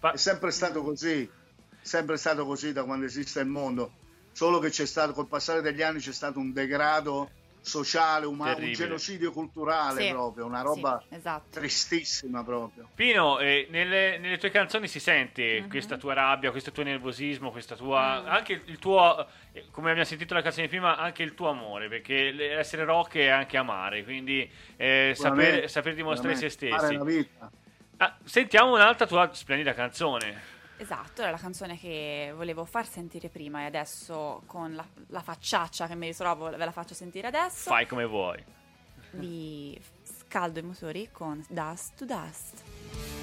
pa- È sempre stato così, sempre stato così da quando esiste il mondo. Solo che c'è stato, col passare degli anni, c'è stato un degrado sociale, umano, un Terribile. genocidio culturale Sì, proprio, una roba sì, esatto. tristissima proprio. Pino, eh, nelle, nelle tue canzoni si sente Mhm. questa tua rabbia, questo tuo nervosismo, questa tua. Mm. anche il tuo. eh, Come abbiamo sentito la canzone prima, anche il tuo amore, perché essere rock è anche amare, quindi eh, saper, saper dimostrare se stessi. Fare la vita. Ah, sentiamo un'altra tua splendida canzone. Esatto, era la canzone che volevo far sentire prima e adesso con la, la facciaccia che mi ritrovo ve la faccio sentire adesso. Fai come vuoi. Vi scaldo i motori con Dust to Dust.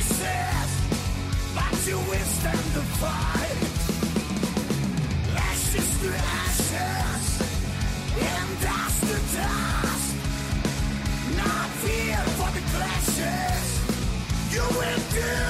Pieces, but you will stand the fight. Ashes to ashes and dust to dust. Not fear for the clashes. You will do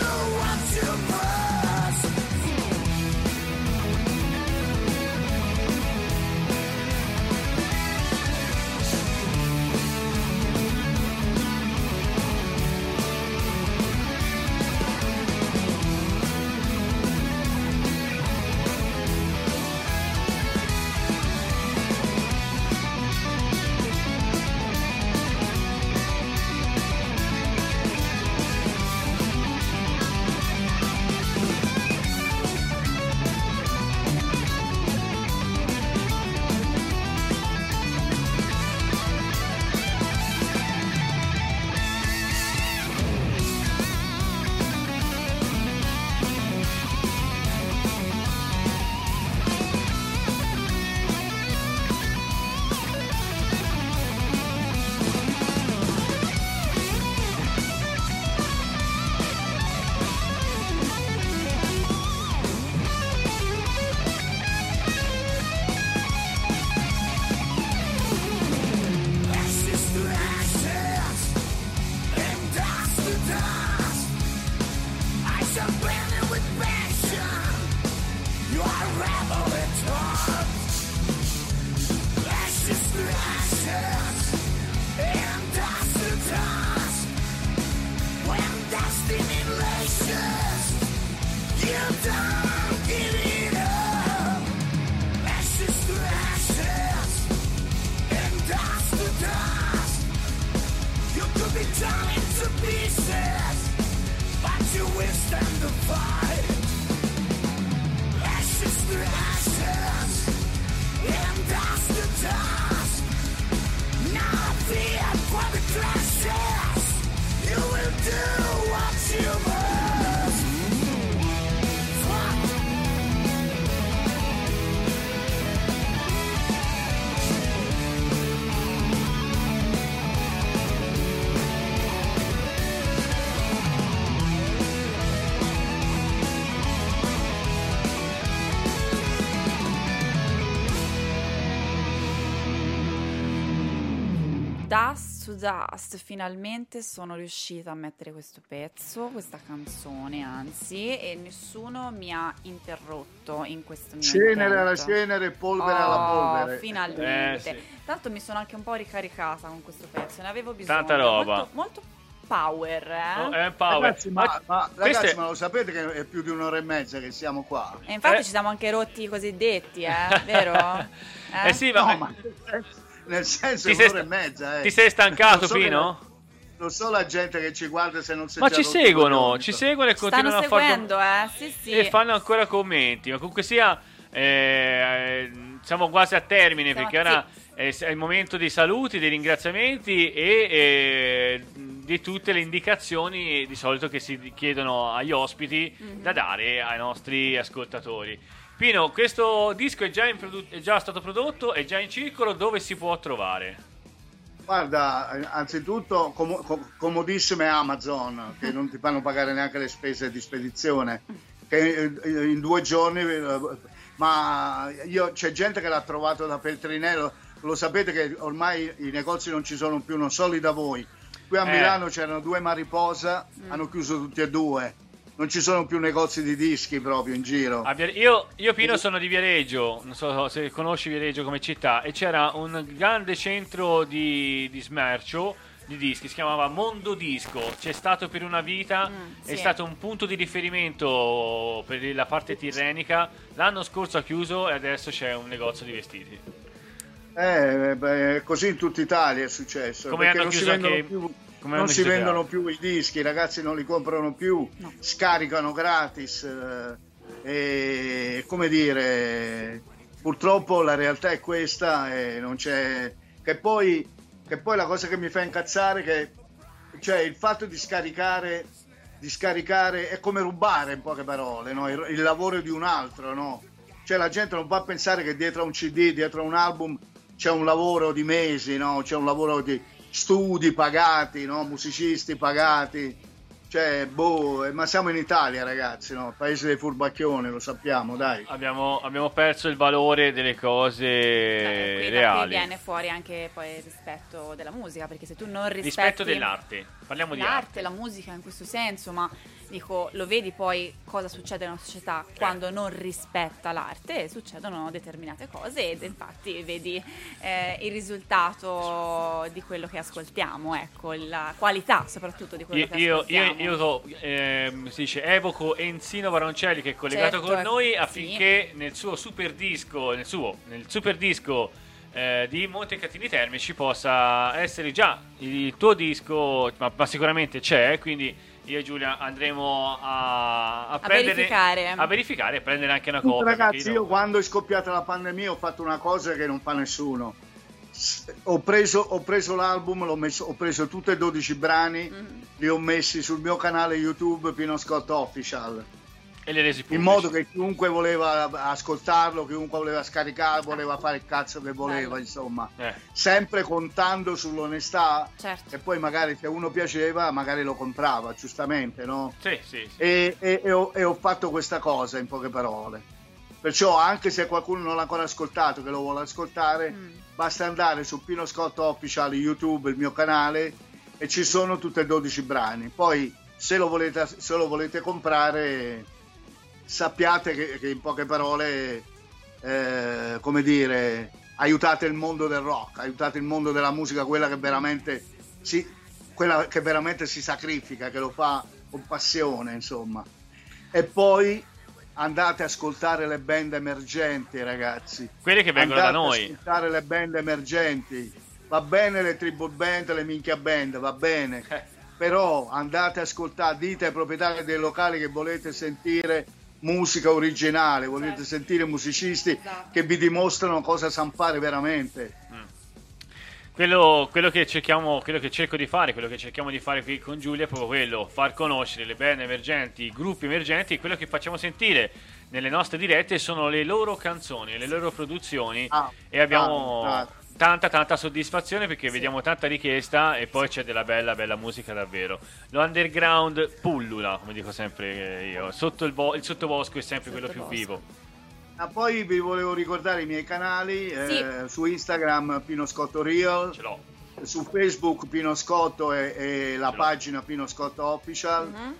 Dust finalmente sono riuscita a mettere questo pezzo, questa canzone anzi, e nessuno mi ha interrotto in questo mio Cenere alla intento. cenere, polvere alla Oh, polvere. Finalmente. Eh, sì. L'altro mi sono anche un po' ricaricata con questo pezzo, ne avevo bisogno. Tanta roba. Molto, molto power, eh? Oh, eh, Power. Ragazzi, ma, ma- queste- ragazzi, ma lo sapete che è più di un'ora e mezza che siamo qua? E infatti Eh. ci siamo anche rotti i cosiddetti, eh? Vero? Eh sì, ma, No, ma nel senso- Ti è sei un'ora e mezza. Eh. ti sei stancato, so che- Pino? Lo so la gente che ci guarda se non si Ma ci seguono, ci seguono e continuano Stanno a fare seguendo, eh? Sì, sì. e fanno ancora commenti. Ma comunque sia, eh, eh, siamo quasi a termine Siamo- perché ora è, è il momento dei saluti, dei ringraziamenti e eh, di tutte le indicazioni di solito che si chiedono agli ospiti Mhm. da dare ai nostri ascoltatori. Pino, questo disco è già, in produ- è già stato prodotto, è già in circolo, dove si può trovare? Guarda, anzitutto com- com- comodissime Amazon che non ti fanno pagare neanche le spese di spedizione, che eh, in due giorni, eh, ma io, c'è gente che l'ha trovato da Feltrinello, lo sapete che ormai i negozi non ci sono più, non solo da voi. Qui a Eh. Milano c'erano due Mariposa, hanno chiuso tutti e due, non ci sono più negozi di dischi proprio in giro. Io, io Pino sono di Viareggio, non so se conosci Viareggio come città, e c'era un grande centro di, di smercio di dischi, si chiamava Mondo Disco, c'è stato per una vita, Mm, è sì. stato un punto di riferimento per la parte tirrenica, l'anno scorso ha chiuso e adesso c'è un negozio di vestiti. Eh, beh, così in tutta Italia è successo. Come hanno chiuso anche- più, come non si vendono più i dischi, i ragazzi non li comprano più, No. scaricano gratis. eh, e come dire, purtroppo la realtà è questa e non c'è. Che poi, che poi la cosa che mi fa incazzare è che cioè il fatto di scaricare, di scaricare è come rubare in poche parole, no? il, il lavoro di un altro, no? Cioè la gente non può pensare che dietro a un CD, dietro a un album c'è un lavoro di mesi, no? C'è un lavoro di studi pagati, no? Musicisti pagati. Cioè, boh, eh, ma siamo in Italia, ragazzi, no? Paese dei furbacchioni, lo sappiamo, dai. Abbiamo, abbiamo perso il valore delle cose qui, da qui reali. viene fuori anche poi il rispetto della musica, perché se tu non rispetti Rispetto dell'arte, parliamo di arte. l'arte, la musica in questo senso, ma dico, lo vedi poi cosa succede nella società quando non rispetta l'arte, succedono determinate cose ed infatti vedi eh, il risultato di quello che ascoltiamo, ecco, la qualità soprattutto di quello Io, che io, io, ascoltiamo. io so, ehm, si dice, evoco Enzino Varoncelli che è collegato Certo, con noi sì. affinché nel suo super disco, nel suo, nel super disco eh, di Montecatini Terme ci possa essere già il tuo disco, ma, ma sicuramente c'è, quindi io e Giulia andremo a, a, prendere, verificare. a verificare e prendere anche una copia. Ragazzi, perché io quando è scoppiata la pandemia ho fatto una cosa che non fa nessuno. Ho preso, ho preso l'album, l'ho messo- ho preso tutti e 12 brani, Mhm. li ho messi sul mio canale YouTube Pino Scott Official, E le resi in modo che chiunque voleva ascoltarlo, chiunque voleva scaricare, voleva fare il cazzo che voleva, Bello. insomma. Eh, Sempre contando sull'onestà Certo. e poi magari se uno piaceva, magari lo comprava, giustamente, no? sì, sì, sì. e, e- e ho, e ho fatto questa cosa in poche parole. Perciò, anche se qualcuno non l'ha ancora ascoltato, che lo vuole ascoltare, Mm. basta andare su Pino Scott Official YouTube, il mio canale, e ci sono tutti e 12 brani. Poi, se lo volete, se lo volete comprare, sappiate che, che in poche parole, eh, come dire, aiutate il mondo del rock, aiutate il mondo della musica, quella che veramente si, quella che veramente si sacrifica, che lo fa con passione, insomma. E poi andate a ascoltare le band emergenti, ragazzi. Quelli che vengono da Andate noi. a ascoltare le band emergenti. Va bene le tribute band, le minchia band, va bene. Eh. Però andate a ascoltare, dite ai proprietari dei locali che volete sentire musica originale, volete Certo. sentire musicisti Esatto. che vi dimostrano cosa sanno fare veramente. Quello, quello che cerchiamo, quello che cerco di fare, quello che cerchiamo di fare qui con Giulia è proprio quello, far conoscere le band emergenti, i gruppi emergenti, quello che facciamo sentire nelle nostre dirette sono le loro canzoni, le loro produzioni Ah, e abbiamo ah, ah. Tanta tanta soddisfazione perché vediamo tanta richiesta e poi c'è della bella bella musica davvero. Lo underground pullula, come dico sempre io, sotto il, bo- il sottobosco è sempre quello più vivo. Ah, poi vi volevo ricordare i miei canali, eh, su Instagram Pino Scotto Real, Ce l'ho. su Facebook Pino Scotto e, e la pagina Pino Scotto Official Mhm.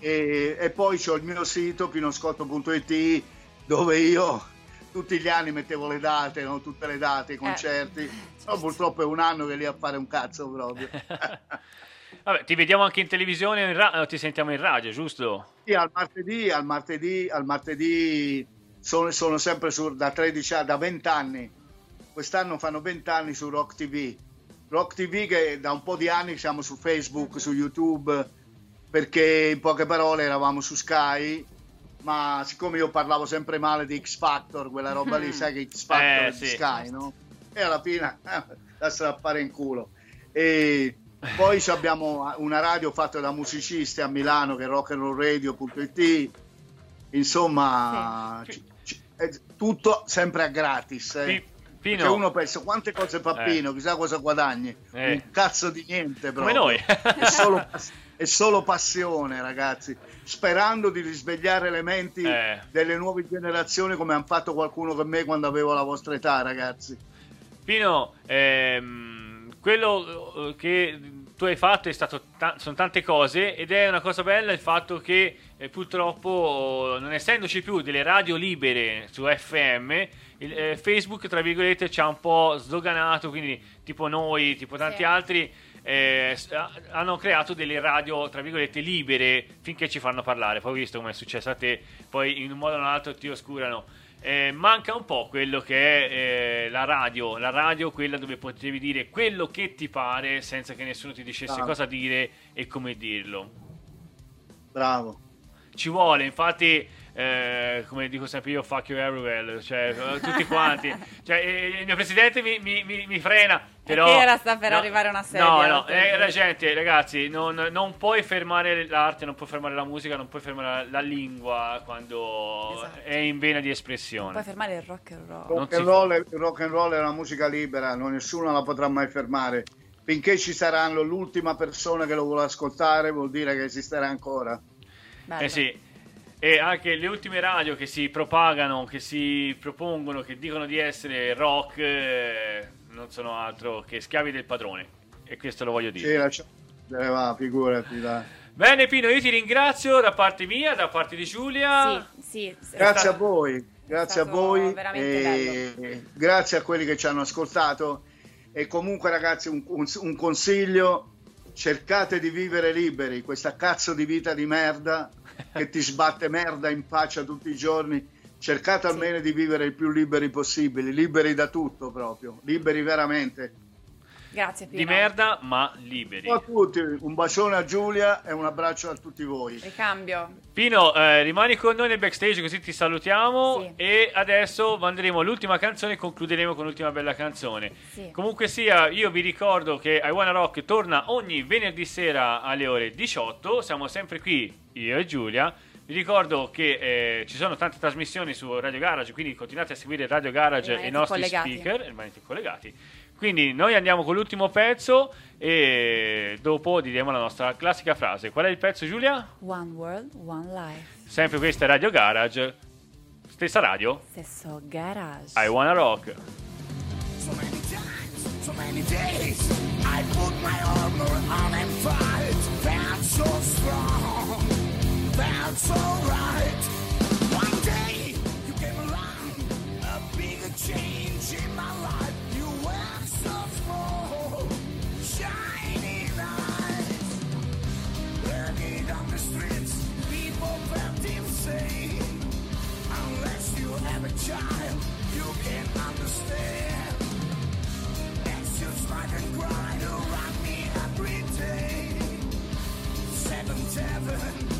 e, e poi c'ho il mio sito pinoscotto.it dove io tutti gli anni mettevo le date, no? tutte le date, i concerti, però certo. purtroppo è un anno che lì a fare un cazzo proprio. Vabbè, ti vediamo anche in televisione in ra- o ti sentiamo in radio, giusto? Sì, al martedì, al martedì, al martedì sono, sono sempre su, da 13 a- da 20 anni. Quest'anno fanno 20 anni su Rock TV. Rock TV che da un po' di anni siamo su Facebook, su YouTube, perché in poche parole eravamo su Sky, ma siccome io parlavo sempre male di X Factor, quella roba lì, sai che X Factor Eh, sì. Sky, no? E alla fine da strappare in culo. E poi abbiamo una radio fatta da musicisti a Milano che è rockandrollradio.it. Insomma, Sì. ci- è tutto sempre a gratis. eh. Pi- Pino. Che uno pensa quante cose fa Eh. Pino, chissà cosa guadagni. Eh. Un cazzo di niente Come proprio. noi. è, solo, è solo passione, ragazzi. Sperando di risvegliare le menti Eh. delle nuove generazioni come hanno fatto qualcuno con me quando avevo la vostra età, ragazzi. Pino, ehm, quello eh, che tu hai fatto è stato ta- sono tante cose ed è una cosa bella il fatto che eh, purtroppo non essendoci più delle radio libere su FM, il, eh, Facebook tra virgolette ci ha un po' sdoganato, quindi tipo noi, tipo tanti Sì. altri eh, hanno creato delle radio tra virgolette libere finché ci fanno parlare. Poi ho visto come è successo a te, poi in un modo o nell'altro ti oscurano. Eh, manca un po' quello che è eh, la radio, la radio quella dove potevi dire quello che ti pare senza che nessuno ti dicesse Ah. cosa dire e come dirlo. Bravo. Ci vuole, infatti, eh, come dico sempre io, fuck you everywhere, cioè eh, tutti quanti. Cioè, eh, il mio presidente mi, mi- mi- mi frena, però... era sta per no, arrivare una sedia, No, no, eh, gente, ragazzi, non, non puoi fermare l'arte, non puoi fermare la musica, non puoi fermare la, la lingua quando Esatto. è in vena di espressione. Puoi fermare il rock and roll. Non Rock and, roll è, rock and roll è una musica libera, non- nessuno la potrà mai fermare. Finché ci saranno l'ultima persona che lo vuole ascoltare, vuol dire che esisterà ancora. Bello. Eh sì. E anche le ultime radio che si propagano, che si propongono, che dicono di essere rock, eh, non sono altro che schiavi del padrone. E questo lo voglio dire. Sì, lascia- eh, va, figurati, dai. Bene Pino, io ti ringrazio da parte mia, da parte di Giulia. Sì, sì. Grazie a voi, grazie a stato voi, veramente e grazie a quelli che ci hanno ascoltato. E comunque, ragazzi, un, un- un consiglio: cercate di vivere liberi. Questa cazzo di vita di merda che ti sbatte merda in faccia tutti i giorni. Cercate Sì. almeno di vivere il più liberi possibili, liberi da tutto proprio, liberi veramente. Grazie Pino. Di merda, ma liberi. Ciao a tutti, un bacione a Giulia e un abbraccio a tutti voi. Ricambio. Pino, eh, rimani con noi nel backstage così ti salutiamo Sì. e adesso manderemo l'ultima canzone e concluderemo con l'ultima bella canzone. Sì. Comunque sia, io vi ricordo che I Wanna Rock torna ogni venerdì sera alle ore 18, siamo sempre qui, io e Giulia. Vi ricordo che eh, ci sono tante trasmissioni su Radio Garage, quindi continuate a seguire Radio Garage e i nostri collegati. speaker, rimanete collegati. Quindi noi andiamo con l'ultimo pezzo e dopo diremo la nostra classica frase. Qual è il pezzo Giulia? One world, one life. Sempre questa è Radio Garage, stessa radio, Stesso garage. I Wanna Rock. So many times, so many days, I put my armor on and fight. Felt so strong, felt alright. One day you came along, a big change in my life. You were so small, shining eyes. Working on the streets, people felt insane. Unless you have a child, you can't understand. As you smile and cry around me every day. Seventh heaven,